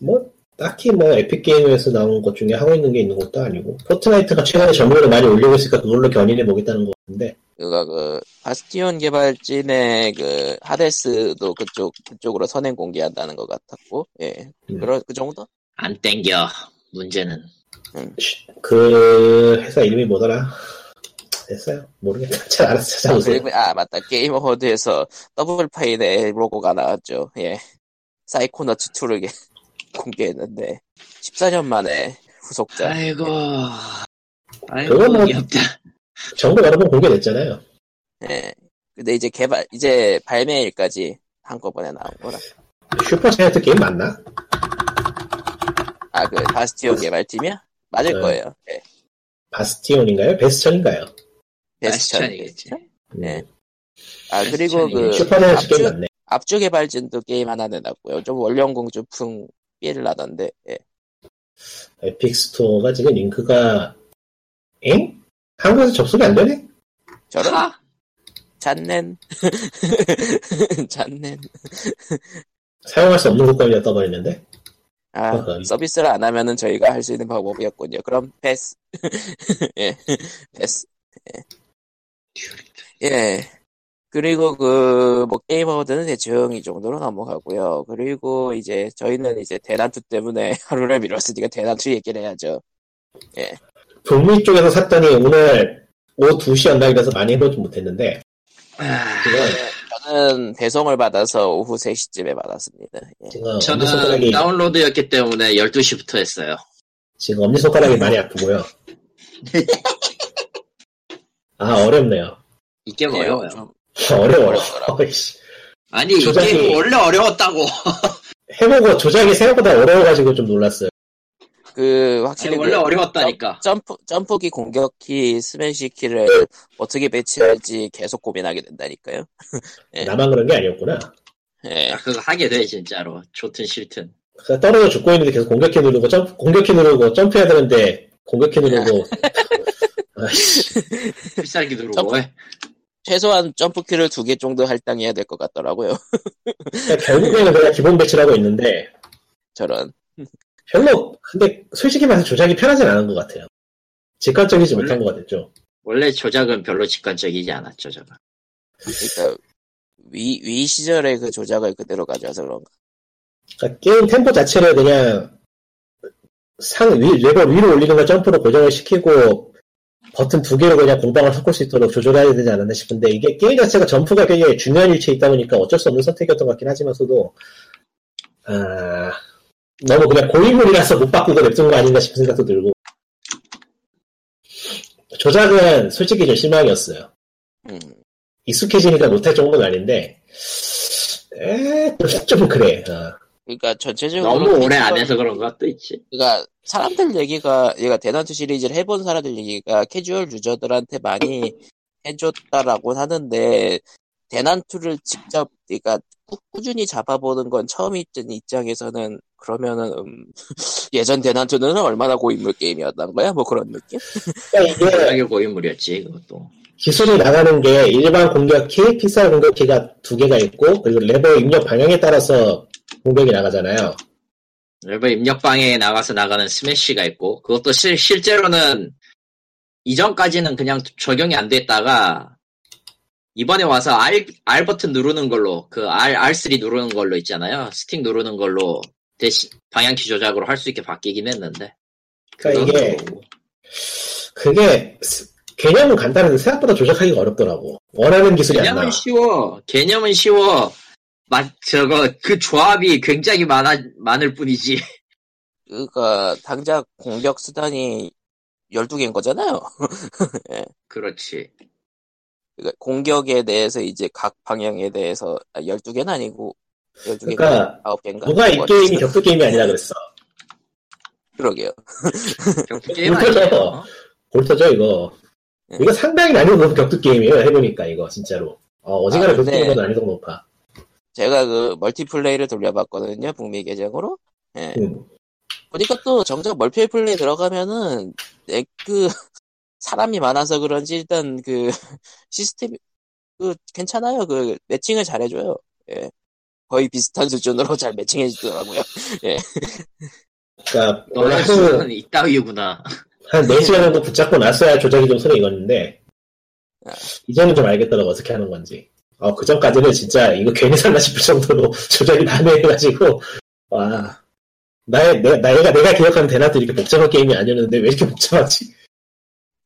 Speaker 2: 뭐 딱히 뭐 에픽 게임에서 나온 것 중에 하고 있는 게 있는 것도 아니고 포트나이트가 최근에 점유율을 많이 올리고 있으니까 그걸로 견인해 보겠다는 것 같은데
Speaker 1: 그가 그, 바스티온 개발진의 그, 하데스도 그쪽, 그쪽으로 선행 공개한다는 것 같았고, 예.
Speaker 2: 음.
Speaker 1: 그런, 그 정도?
Speaker 3: 안 땡겨. 문제는
Speaker 2: 그 회사 이름이 뭐더라? 됐어요. 모르겠다. 잘 알아서
Speaker 1: 아,
Speaker 2: 찾아보세요.
Speaker 1: 그리고, 아, 맞다. 게임 어워드에서 더블 파인의 로고가 나왔죠. 예. 사이코너츠 2를 게- 공개했는데, 14년 만에 후속작.
Speaker 3: 아이고 아이고
Speaker 2: 그건 뭐-
Speaker 3: 귀엽다.
Speaker 2: 정보 여러 번 공개됐잖아요.
Speaker 1: 예. 근데 이제 개발, 이제 발매일까지 한꺼번에 나온 거라.
Speaker 2: 슈퍼자이언트 게임 맞나?
Speaker 1: 아, 그, 바스티온 개발팀이야? 맞을
Speaker 2: 네.
Speaker 1: 거예요. 예.
Speaker 2: 바스티온인가요? 베스천인가요? 음.
Speaker 1: 네. 아, 그리고 그,
Speaker 2: 맞네.
Speaker 1: 압주 개발진도 게임 하나 내놨고요. 좀 원령공주풍 feel이 나던데. 예.
Speaker 2: 에픽 스토어가 지금 링크가 엥? 한국에서 접속이 안 되네?
Speaker 1: 저런
Speaker 3: 하?
Speaker 1: 残念 残念
Speaker 2: 사용할 수 없는 국가로 떠버리는데?
Speaker 1: 아
Speaker 2: 어허.
Speaker 1: 서비스를 안 하면은 저희가 할 수 있는 방법이 없군요. 그럼 패스 예 패스 예. 예. 그리고 그, 뭐, 게임 어워드는 대충 이 정도로 넘어가고요. 그리고 이제, 저희는 이제 대난투 때문에 하루를 미뤘으니까 대난투 얘기를 해야죠.
Speaker 2: 북미 쪽에서 샀더니 오늘 오후 2시였나 이래서 많이 해보지 못했는데
Speaker 3: 아,
Speaker 2: 지금,
Speaker 1: 저는 배송을 받아서 오후 3시쯤에 받았습니다. 예.
Speaker 2: 지금
Speaker 3: 저는 다운로드였기 때문에 12시부터 했어요.
Speaker 2: 지금 엄지손가락이 많이 아프고요. 아 어렵네요.
Speaker 3: 이 게임
Speaker 1: 예,
Speaker 3: 어려워요.
Speaker 1: 좀
Speaker 2: 어려워.
Speaker 3: 아니, 이
Speaker 2: 조작이-
Speaker 3: 게임 원래 어려웠다고.
Speaker 2: 해보고 조작이 생각보다 어려워가지고 좀 놀랐어요.
Speaker 1: 그,
Speaker 3: 아니,
Speaker 1: 확실히.
Speaker 3: 원래
Speaker 1: 그
Speaker 3: 어려웠다니까.
Speaker 1: 점프, 점프키, 공격키, 스매시 키를 어떻게 배치할지 계속 고민하게 된다니까요. 예.
Speaker 2: 나만 그런 게 아니었구나.
Speaker 1: 예.
Speaker 3: 아, 그거 하게 돼, 진짜로. 좋든 싫든.
Speaker 2: 떨어져 죽고 있는데 계속 공격키 누르고 점 공격키 누르고 점프해야 되는데 공격키 누르고
Speaker 3: 누르고
Speaker 1: 점프-
Speaker 3: 해.
Speaker 1: 최소한 점프키를 두 개 정도 할당해야 될 것 같더라고요.
Speaker 2: 결국에는 그냥 기본 배치를 하고 있는데
Speaker 1: 저런.
Speaker 2: 별로 근데 솔직히 말해서 조작이 편하진 않은 것 같아요. 직관적이지
Speaker 3: 원래-
Speaker 2: 못한 것 같았죠.
Speaker 3: 원래 조작은 별로 직관적이지 않았죠, 저거.
Speaker 1: 그러니까, Wii, Wii 시절의 그 조작을 그대로 가져와서 그런가.
Speaker 2: 그러니까 게임 템포 자체를 그냥 상 위, 레벨 위로 올리는 걸 점프로 고정을 시키고 버튼 두 개로 그냥 공방을 섞을 수 있도록 조절해야 되지 않았나 싶은데 이게 게임 자체가 점프가 굉장히 중요한 위치에 있다 보니까 어쩔 수 없는 선택이었던 것 같긴 하지만서도 아 너무 그냥 고인물이라서 못 바꾸고 냅둔 거 아닌가 싶은 생각도 들고 조작은 솔직히 좀 실망이었어요.
Speaker 1: 음.
Speaker 2: 익숙해지니까 못할 정도는 아닌데 에, 좀, 좀 그래. 어.
Speaker 1: 그러니까 전체적으로.
Speaker 3: 너무 오래 안 해서 그런 것도 있지.
Speaker 1: 그러니까 사람들 얘기가 얘가 대난투 시리즈를 해본 사람들 얘기가 캐주얼 유저들한테 많이 해줬다라고 하는데 대난투를 직접 그러니까 꾸, 꾸준히 잡아보는 건 처음이던 입장에서는 그러면은 음, 예전 대난투는 얼마나 고인물 게임이었던 거야 뭐 그런 느낌?
Speaker 2: 그러니까 이게
Speaker 3: 고인물이었지, 그것도.
Speaker 2: 기술이 나가는 게 일반 공격키, 필살 공격키가 두 개가 있고 그리고 레버 입력 방향에 따라서 공격이 나가잖아요.
Speaker 3: 레버 입력 방향에 나가서 나가는 스매시가 있고, 그것도 실, 실제로는 이전까지는 그냥 적용이 안 됐다가, 이번에 와서 R, R 버튼 누르는 걸로, 그 R, R3 누르는 걸로 있잖아요. 스틱 누르는 걸로 대신 방향키 조작으로 할 수 있게 바뀌긴 했는데.
Speaker 2: 그러니까 이게. 그게 스- 개념은 간단한데 생각보다 조작하기가 어렵더라고. 원하는 기술이 안 나와.
Speaker 3: 개념은 쉬워. 개념은 쉬워. 막, 저거, 그 조합이 굉장히 많아, 많을 뿐이지.
Speaker 1: 그러니까 당장 공격 수단이 12개인 거잖아요.
Speaker 3: 그렇지.
Speaker 1: 그러니까 공격에 대해서 이제 각 방향에 대해서 아, 12개는 아니고 12개가
Speaker 2: 그러니까
Speaker 1: 9개인가?
Speaker 2: 누가 이 게임이 격투 게임이 아니라 그랬어.
Speaker 1: 그러게요.
Speaker 3: 격투 게임
Speaker 2: 그렇죠.
Speaker 3: 아니에요?
Speaker 2: 골터죠 이거.
Speaker 1: 네.
Speaker 2: 이거 상당히 난이도 격투 게임이에요. 해보니까 이거 진짜로. 어, 어지간한
Speaker 1: 아,
Speaker 2: 격투 게임보다 난이도가 높아.
Speaker 1: 제가 그 멀티플레이를 돌려봤거든요. 북미 계정으로. 예.
Speaker 2: 음.
Speaker 1: 보니까 또 정작 멀티플레이 들어가면은 내그 사람이 많아서 그런지 일단 그 시스템이 그 괜찮아요. 그 매칭을 잘해줘요. 예. 거의 비슷한 수준으로 잘 매칭해주더라고요.
Speaker 2: 그러니까 원래
Speaker 3: 너네
Speaker 2: 하루
Speaker 3: 수는 이따위구나.
Speaker 2: 한 4시간 정도 붙잡고 났어야 조작이 좀 손에 익었는데
Speaker 1: 아.
Speaker 2: 이제는 좀 알겠더라고 어떻게 하는 건지 어, 그 전까지는 진짜 이거 괜히 살나 싶을 정도로 조작이 난해해가지고 와 나의, 내, 나이가 내가 기억하는 대나도 이렇게 복잡한 게임이 아니었는데 왜 이렇게 복잡하지?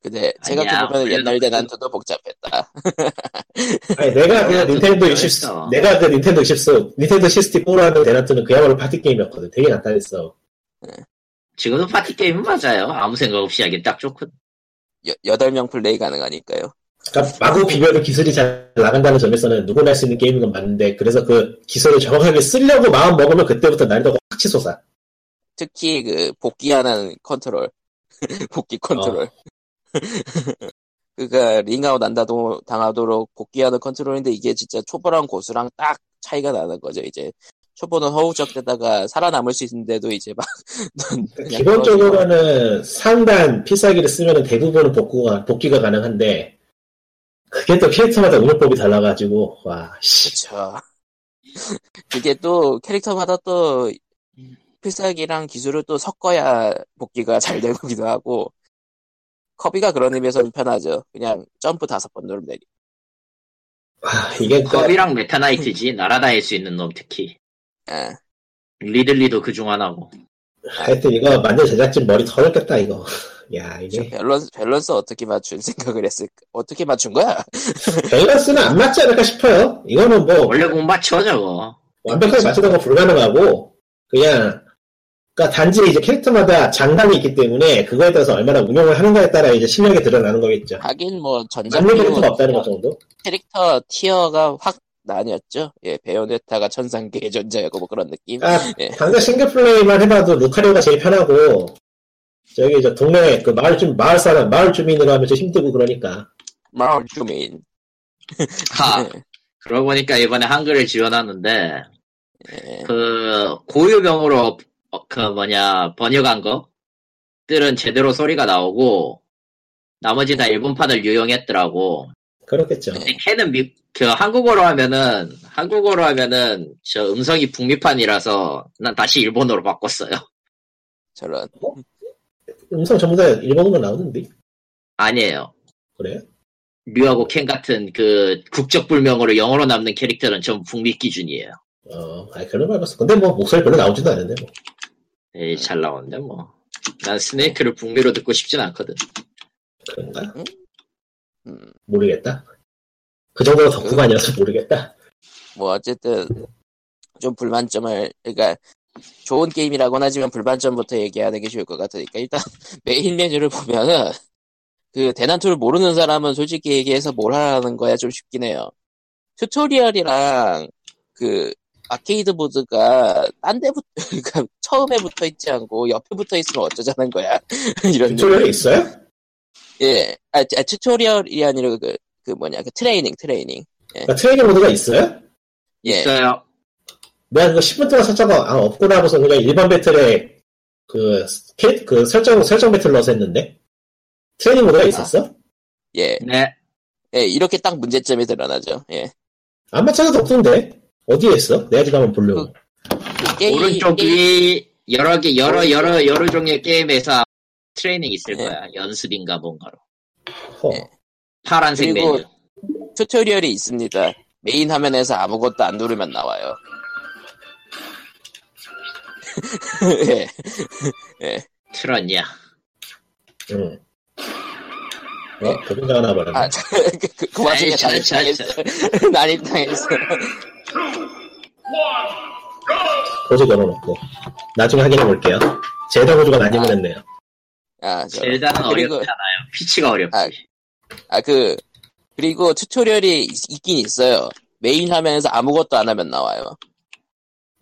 Speaker 1: 근데 생각해보면 옛날
Speaker 3: 그-
Speaker 1: 대난투도 복잡했다.
Speaker 2: 아니 내가 그
Speaker 3: 아니야,
Speaker 2: 닌텐도
Speaker 3: 그것도
Speaker 2: 60
Speaker 3: 했어.
Speaker 2: 내가 그 닌텐도 60 닌텐도 64로 하는 대나트는 그야말로 파티 게임이었거든 되게 간단했어
Speaker 3: 지금도 파티 게임은 맞아요. 아무 생각 없이 하기 딱 좋거든.
Speaker 1: 여, 8명 플레이 가능하니까요.
Speaker 2: 그러니까 마구 비벼도 기술이 잘 나간다는 점에서는 누구나 할 수 있는 게임인 건 맞는데 그래서 그 기술을 정확하게 쓰려고 마음 먹으면 그때부터 난이도가 확 치솟아
Speaker 1: 특히 그 복귀하는 컨트롤. 복귀 컨트롤. 그니까 ring out 난다도 당하도록 복귀하는 컨트롤인데 이게 진짜 초보랑 고수랑 딱 차이가 나는 거죠. 이제 초보는 허우적대다가 살아남을 수 있는데도 이제 막
Speaker 2: 기본적으로는 상단 필살기를 쓰면 대부분은 복구가, 복귀가 가능한데, 그게 또 캐릭터마다 운영법이 달라가지고, 와, 씨.
Speaker 1: 그렇죠. 그게 또 캐릭터마다 또 필살기랑 기술을 또 섞어야 복귀가 잘 되기도 하고 커비가 그런 의미에서 편하죠. 그냥 점프 다섯 번 누르면 되니.
Speaker 2: 와, 이게, 그,
Speaker 3: 커비랑 메타나이트지 날아다닐 수 있는 놈 특히
Speaker 1: 예.
Speaker 3: 리들리도 그중 하나고
Speaker 2: 하여튼 이거 만든 제작진 머리 터졌겠다, 이거. 야, 이게.
Speaker 1: 밸런스 밸런스 어떻게 맞춘 생각을 했을까? 어떻게 맞춘 거야?
Speaker 2: 밸런스는 안 맞지 않을까 싶어요. 이거는 뭐,
Speaker 3: 원래 공 맞춰 저거
Speaker 2: 완벽하게 맞추는 건 불가능하고 그냥 그러니까 단지 이제 캐릭터마다 장단이 있기 때문에 그거에 따라서 얼마나 운영을 하는가에 따라 이제 실력이 드러나는 거겠죠.
Speaker 1: 하긴 뭐 전작비로
Speaker 2: 캐릭터가 없다는 것 정도.
Speaker 1: 캐릭터 티어가 확 나뉘었죠. 예, 베요네타가 천상계의 존재였고 뭐 그런 느낌.
Speaker 2: 아,
Speaker 1: 예.
Speaker 2: 당장 싱글플레이만 해봐도 루카리오가 제일 편하고 저기 이제 동네 그 마을 주 마을 사람 마을 주민으로 하면 좀 힘들고 그러니까
Speaker 1: 마을 주민.
Speaker 3: 하
Speaker 1: 예,
Speaker 3: 그러고 보니까 이번에 한글을 지원하는데
Speaker 1: 예.
Speaker 3: 그 고유병으로 어, 그 뭐냐 번역한 것들은 제대로 소리가 나오고 나머지 다 일본판을 유용했더라고.
Speaker 2: 그렇겠죠.
Speaker 3: 걔는 미, 그 한국어로 하면은 한국어로 하면은 저 음성이 북미판이라서 난 다시 일본어로 바꿨어요.
Speaker 1: 저런.
Speaker 2: 음성 전부 다 일본어로 나오는데
Speaker 3: 아니에요.
Speaker 2: 그래요?
Speaker 3: 류하고 켄 같은 그 국적 불명으로 영어로 남는 캐릭터는 전부 북미 기준이에요.
Speaker 2: 어, 아 그런 말 봤어. 근데 뭐 목소리 별로 나오지도 않는데 뭐.
Speaker 3: 에이, 잘 나오는데 뭐. 난 스네이크를 북미로 듣고 싶진 않거든.
Speaker 2: 그런가?
Speaker 1: 음,
Speaker 2: 모르겠다. 그 정도로 덕후가 아니라서 모르겠다.
Speaker 1: 뭐 어쨌든 좀 불만점을 그러니까 좋은 게임이라고는 하지만 불만점부터 얘기하는 게 좋을 것 같으니까 일단 메인 메뉴를 보면은 그 대난투를 모르는 사람은 솔직히 얘기해서 뭘 하라는 거야 좀 싶긴 해요. tutorial이랑 그 아케이드 모드가 딴 데부터 그러니까 처음에 붙어 있지 않고 옆에 붙어 있으면 어쩌자는 거야 이런
Speaker 2: tutorial이 있어요?
Speaker 1: 예, 아, 아, tutorial이 아니라 그, 그 뭐냐, 그 트레이닝, 트레이닝.
Speaker 2: 그러니까 트레이닝 모드가 있어요?
Speaker 1: 예,
Speaker 3: 있어요.
Speaker 2: 내가 그거 10분 동안 설정가 아, 없구나 하고서 그냥 일반 배틀에 그, 캐, 그 설정, 설정 배틀 넣어서 했는데? 트레이닝 모드가 있었어?
Speaker 1: 예,
Speaker 3: 네.
Speaker 1: 예, 이렇게 딱 문제점이 드러나죠. 예.
Speaker 2: 안 맞춰도 없던데? 어디에 있어? 내가 지금 한번 보려고.
Speaker 1: 그 게임,
Speaker 3: 오른쪽
Speaker 1: 게임-
Speaker 3: 위 여러 개 여러 여러 여러 종류의 게임에서 트레이닝 있을
Speaker 1: 네.
Speaker 3: 거야. 연습인가 뭔가로.
Speaker 2: 허.
Speaker 1: 네.
Speaker 3: 파란색
Speaker 1: 그리고-
Speaker 3: 메뉴.
Speaker 1: 튜토리얼이 있습니다. 메인 화면에서 아무것도 안 누르면 나와요. 예,
Speaker 3: 틀었냐?
Speaker 2: 응. 어? 도전자가 나와버렸네.
Speaker 1: 아, 저, 그, 그, 그 와중에 난입당했어.
Speaker 3: 저,
Speaker 1: 난입당했어.
Speaker 2: 고지 걸어놓고. 나중에 확인해 볼게요. 제다 고주가 난입을
Speaker 1: 아.
Speaker 2: 했네요.
Speaker 1: 아, 저,
Speaker 3: 젤다는
Speaker 1: 그리고-
Speaker 3: 어렵잖아요. 피치가 어렵지.
Speaker 1: 아, 아, 그, 그리고 튜토리얼이 있, 있긴 있어요. 메인 화면에서 아무것도 안 하면 나와요.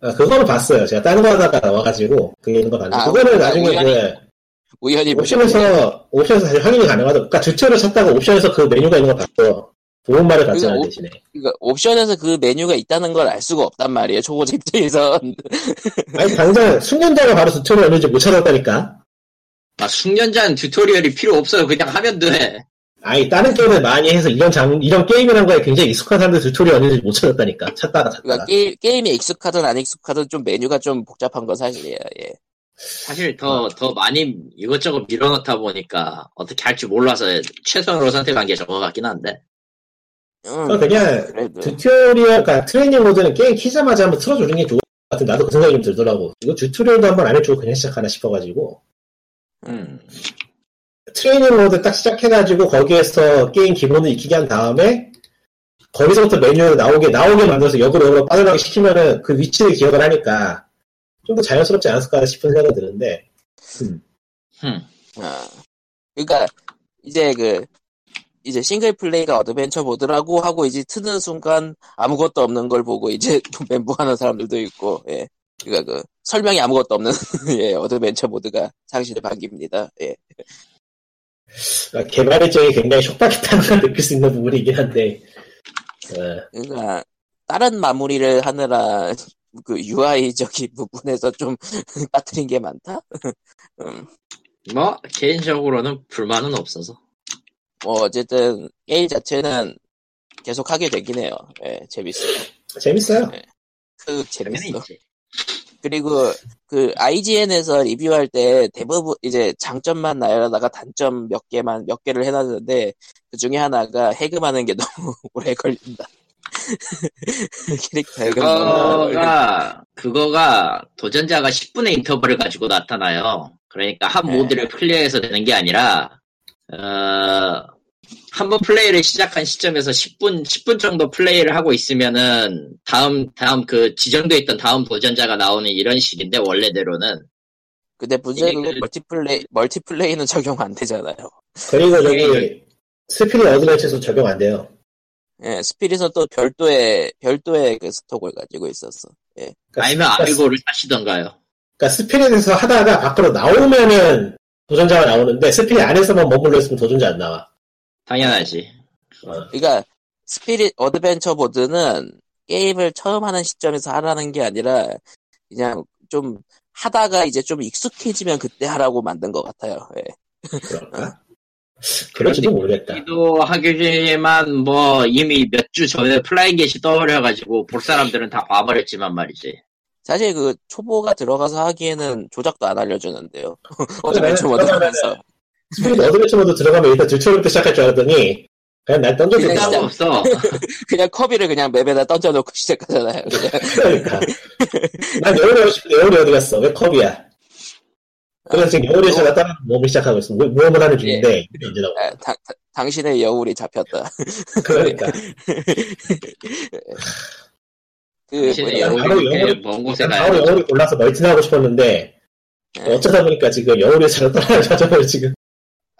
Speaker 2: 아, 그거는 봤어요. 제가 다른 거 하다가 나와가지고, 그게 있는 거 봤는데.
Speaker 1: 아,
Speaker 2: 그거는
Speaker 1: 아,
Speaker 2: 나중에
Speaker 1: 우연히
Speaker 2: 그,
Speaker 1: 우연히.
Speaker 2: 옵션에서, 옵션에서 사실 확인이 가능하다. 그러니까 튜토리얼 찾다가 옵션에서 그 메뉴가 있는 거 봤어.
Speaker 1: 그거
Speaker 2: 갔잖아,
Speaker 1: 옵-
Speaker 2: 대신에.
Speaker 1: 그러니까 옵션에서 그 메뉴가 있다는 걸 알 수가 없단 말이에요. 초보자 입장에선.
Speaker 2: 아니, 당장 숙련자가 바로 튜토리얼 없는지 못 찾았다니까?
Speaker 3: 아, 숙련자는 튜토리얼이 필요 없어요. 그냥 하면 돼.
Speaker 2: 아니, 다른 게임을 많이 해서 이런 장, 이런 게임이란 거에 굉장히 익숙한 사람들 튜토리얼 없는지 못 찾았다니까. 찾다가 찾다가.
Speaker 1: 그러니까 게, 게임에 익숙하든 안 익숙하든 좀 메뉴가 좀 복잡한 건 사실이에요. 예.
Speaker 3: 사실 더, 더 많이 이것저것 밀어넣다 보니까 어떻게 할지 몰라서 최선으로 선택한 게 저거 같긴 한데.
Speaker 1: 음,
Speaker 2: 그러니까 그냥
Speaker 1: 그래도
Speaker 2: 튜토리얼, 그러니까 트레이닝 모드는 게임 키자마자 한번 틀어주는 게 좋을 것 같은 나도 그 생각이 좀 들더라고. 이거 튜토리얼도 한번 안 해주고 그냥 시작하나 싶어가지고.
Speaker 3: 음.
Speaker 2: 트레이닝 모드 딱 시작해가지고 거기에서 게임 기본을 익히게 한 다음에 거기서부터 메뉴 나오게 나오게 만들어서 역으로 역으로 빠져나가게 시키면은 그 위치를 기억을 하니까 좀 더 자연스럽지 않을까 싶은 생각이 드는데 음.
Speaker 3: 흠.
Speaker 1: 아, 그러니까 이제 그 이제 싱글 플레이가 어드벤처 모드라고 하고 이제 트는 순간 아무것도 없는 걸 보고 이제 멘붕하는 사람들도 있고 예. 그러니까 그 설명이 아무것도 없는 예, 어드벤처 모드가 상실의 반기입니다. 예.
Speaker 2: 그러니까 개발 일정이 굉장히 촉박했다는 걸 느낄 수 있는 부분이긴 한데 어,
Speaker 1: 그러니까 다른 마무리를 하느라 그 UI적인 부분에서 좀 빠뜨린 게 많다. 음,
Speaker 3: 뭐 개인적으로는 불만은 없어서
Speaker 1: 뭐 어쨌든 게임 자체는 계속 하게 되긴 해요. 예, 재밌어요.
Speaker 2: 재밌어요.
Speaker 1: 그
Speaker 3: 재미는
Speaker 1: 재밌어. 그리고 그 IGN에서 리뷰할 때 대부분 이제 장점만 나열하다가 단점 몇 개만 몇 개를 해놨는데 그 중에 하나가 해금하는 게 너무 오래 걸린다. 캐릭터 해금 너무 오래 걸린다.
Speaker 3: 그거가 그거가 도전자가 10분의 인터벌을 가지고 나타나요. 그러니까 한
Speaker 1: 네.
Speaker 3: 모드를 클리어해서 되는 게 아니라 어, 한번 플레이를 시작한 시점에서 10분 10분 정도 플레이를 하고 있으면은 다음 다음 그 지정돼 있던 다음 도전자가 나오는 이런 식인데 원래대로는
Speaker 1: 근데 문제는
Speaker 3: 이게 그-
Speaker 1: 멀티플레이 멀티플레이는 적용 안 되잖아요.
Speaker 2: 그리고 저기 스피릿 어드벤처에서 적용 안 돼요.
Speaker 1: 예, 스피릿은 또 별도의 별도의 그 스톡을 가지고 있었어. 예.
Speaker 2: 그러니까
Speaker 3: 아니면
Speaker 2: 스-
Speaker 3: 아미보를 사시던가요.
Speaker 2: 그러니까 스피릿에서 하다가 밖으로 나오면은 도전자가 나오는데 스피릿 안에서만 머물러 있으면 도전자 안 나와.
Speaker 3: 당연하지.
Speaker 2: 어.
Speaker 1: 그러니까 스피릿 어드벤처 모드는 게임을 처음 하는 시점에서 하라는 게 아니라 그냥 좀 하다가 이제 좀 익숙해지면 그때 하라고 만든 것 같아요. 예.
Speaker 2: 그럴까? 그럴지도 모르겠다.
Speaker 3: 기도 하기지만 뭐 이미 몇 주 전에 flying get이 떠버려가지고 볼 사람들은 다 봐버렸지만 말이지.
Speaker 1: 사실 그 초보가 들어가서 하기에는 조작도 안 알려주는데요. 어드벤처 모드 하면서.
Speaker 2: 스피릿 어드벤처 모드 들어가면 일단 튜토리얼부터 시작할 줄 알았더니 그냥 날 던져도
Speaker 1: 그냥
Speaker 2: 돼.
Speaker 3: 쓸데가 없어.
Speaker 1: 그냥 커비를 그냥 맵에다 던져놓고 시작하잖아요. 그냥.
Speaker 2: 그러니까. 난 여울이 싶은데 여울이 어디 갔어? 왜 컵이야? 그래서 지금 여울에서 따라 몸을 시작하고 있어. 모- 모험을 하는 중인데 이제 나오고.
Speaker 1: 아, 다- 다- 당신의 여울이 잡혔다.
Speaker 2: 그러니까
Speaker 1: 그
Speaker 2: 바로
Speaker 3: 여울이 먼 곳에
Speaker 2: 난
Speaker 3: 가야
Speaker 2: 바로
Speaker 3: 돼.
Speaker 2: 여울이 골라서 멀티를 하고 싶었는데
Speaker 1: 예.
Speaker 2: 어쩌다 보니까 지금 여울에서 떠나는 과정을 지금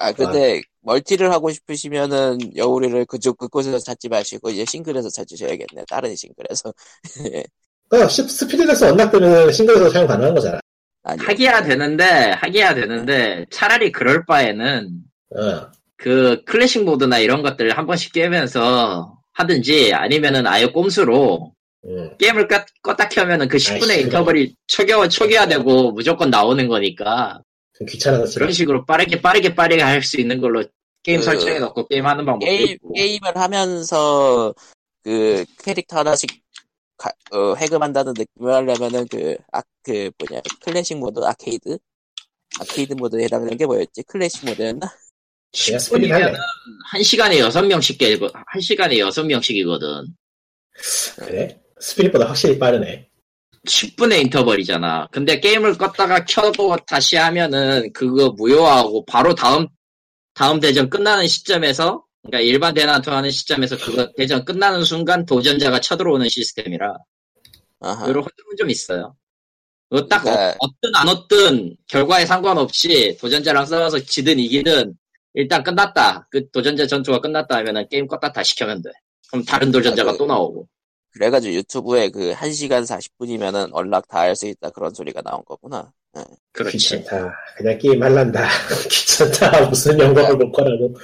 Speaker 1: 아 근데 멀티를 하고 싶으시면은 여우리를 그쪽 그곳에서 찾지 마시고 이제 싱글에서 찾으셔야겠네. 다른 싱글에서. 예.
Speaker 2: 그러니까 시- 스피릿에서 언락되면 싱글에서 사용 가능한 거잖아.
Speaker 1: 아니
Speaker 3: 하기야 되는데 하기야 되는데 차라리 그럴 바에는
Speaker 2: 어.
Speaker 3: 그 클래식 모드나 이런 것들을 한 번씩 깨면서 하든지 아니면은 아예 꼼수로
Speaker 2: 음.
Speaker 3: 게임을 껐, 껐다 켜면은 그 10분의
Speaker 2: 아이씨,
Speaker 3: 인터벌이 초기화 초기화되고 무조건 나오는 거니까
Speaker 2: 좀 귀찮아서.
Speaker 3: 그런 식으로 빠르게 빠르게 빠르게 할 수 있는 걸로 게임
Speaker 1: 그-
Speaker 3: 설정해 놓고 게임 하는 방법도
Speaker 1: 게임
Speaker 3: 있고
Speaker 1: 게임을 하면서 그 캐릭터 하나씩 가- 어, 해금한다는 느낌을 하려면은 그, 아, 그, 뭐냐, 클래식 모드, 아케이드? 아케이드 모드에 해당되는 게 뭐였지? 클래식 모드였나?
Speaker 2: 그냥 스피릿 할래.
Speaker 3: 10분이면 한 시간에 6명씩 깨고 한 시간에 6명씩이거든
Speaker 2: 그래? 스피릿보다 확실히 빠르네.
Speaker 3: 10분의 인터벌이잖아. 근데 게임을 껐다가 켜고 다시 하면은 그거 무효하고 바로 다음 다음 대전 끝나는 시점에서 그러니까 일반 대난투 하는 시점에서 그거 대전 끝나는 순간 도전자가 쳐들어오는 시스템이라
Speaker 1: 아하.
Speaker 3: 이런 흐름은 좀 있어요. 그거 딱
Speaker 1: 그러니까-
Speaker 3: 어, 얻든 안 얻든 결과에 상관없이 도전자랑 싸워서 지든 이기든 일단 끝났다. 그 도전자 전투가 끝났다 하면은 게임 껐다 다시 켜면 돼. 그럼 다른 도전자가
Speaker 1: 아, 그-
Speaker 3: 또 나오고.
Speaker 1: 그래가지고 유튜브에 그 1시간 40분이면은 unlock 다 할 수 있다 그런 소리가 나온 거구나. 예.
Speaker 3: 그렇지.
Speaker 2: 귀찮다. 그냥 게임 할란다. 귀찮다. 무슨 영감을 못 거라고.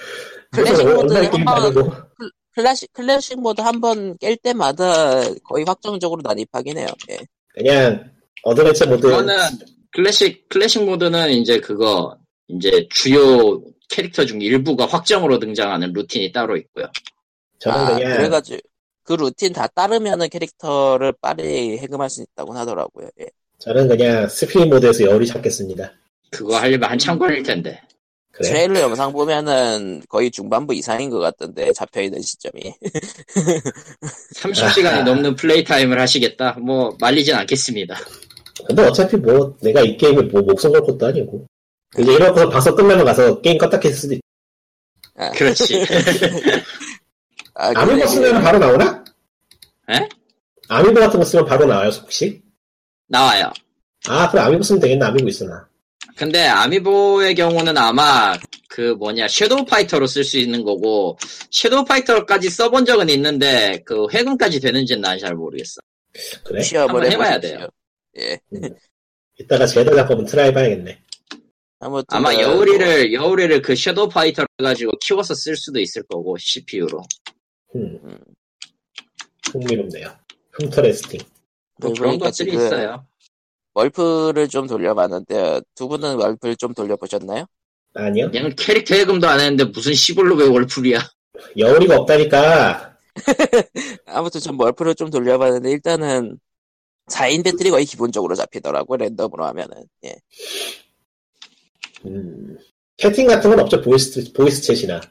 Speaker 1: 클래식 모드 한번-. 클래식, 클래식 모드 한 번 깰 때마다 거의 확정적으로 난입하긴 해요. 예.
Speaker 2: 그냥 어드벤처 모드.
Speaker 3: 그거는 클래식 클래식 모드는 이제 그거 이제 주요 캐릭터 중 일부가 확정으로 등장하는 루틴이 따로 있고요.
Speaker 2: 저는
Speaker 1: 아,
Speaker 2: 그냥
Speaker 1: 그래가지고 그 루틴 다 따르면은 캐릭터를 빠르게 해금할 수 있다고 하더라고요. 예.
Speaker 2: 저는 그냥 스피릿 모드에서 여울이 찾겠습니다.
Speaker 3: 그거 하려면 한참 걸릴 텐데.
Speaker 2: 그래.
Speaker 1: 트레일러 영상 보면은 거의 중반부 이상인 것 같던데 잡혀있는 시점이
Speaker 3: 30시간이 넘는 플레이 타임을 하시겠다? 뭐 말리진 않겠습니다.
Speaker 2: 근데 어차피 뭐 내가 이 게임에 뭐 목숨 걸 것도 아니고. 이제 이러고서 방송 끝나면 가서 게임 껐다 켰을 수도 있
Speaker 1: 아,
Speaker 3: 그렇지.
Speaker 1: 아, 그-
Speaker 2: 쓰면 바로 나오나?
Speaker 3: 에?
Speaker 2: 아미보 같은 거 쓰면 바로 나와요, 혹시?
Speaker 3: 나와요.
Speaker 2: 아, 그래, 아미보 쓰면 되겠네, 아미보 있으나.
Speaker 3: 근데 아미보의 경우는 아마 그 뭐냐 섀도우 파이터로 쓸 수 있는 거고 섀도우 파이터까지 써본 적은 있는데 그 해금까지 되는지는 난 잘 모르겠어.
Speaker 2: 그래?
Speaker 1: 시험을
Speaker 3: 한번 해봐야. 돼요.
Speaker 1: 예.
Speaker 2: 이따가 제다 작업은 try 해봐야겠네.
Speaker 1: 아무튼
Speaker 3: 아마
Speaker 1: 뭐,
Speaker 3: 여우리를 여우리를 그 섀도우 파이터로 가지고 키워서 쓸 수도 있을 거고 CPU로.
Speaker 2: 음,
Speaker 1: 음,
Speaker 2: 흥미롭네요. 흠터레스팅.
Speaker 3: 뭐
Speaker 1: 그-
Speaker 3: 그런
Speaker 1: 그러니까
Speaker 3: 것들이 있어요.
Speaker 1: 월프를 좀 돌려봤는데 두 분은 월프를 좀 돌려보셨나요?
Speaker 2: 아니요.
Speaker 3: 그냥 캐릭터 해금도 안 했는데 무슨 시골로 왜 월풀이야?
Speaker 2: 여우리가 없다니까.
Speaker 1: 아무튼 전 월프를 좀 돌려봤는데 일단은 4인 배틀이 거의 기본적으로 잡히더라고 랜덤으로 하면은 예.
Speaker 2: 음, 채팅 같은 건 없죠. voice, voice chat이나.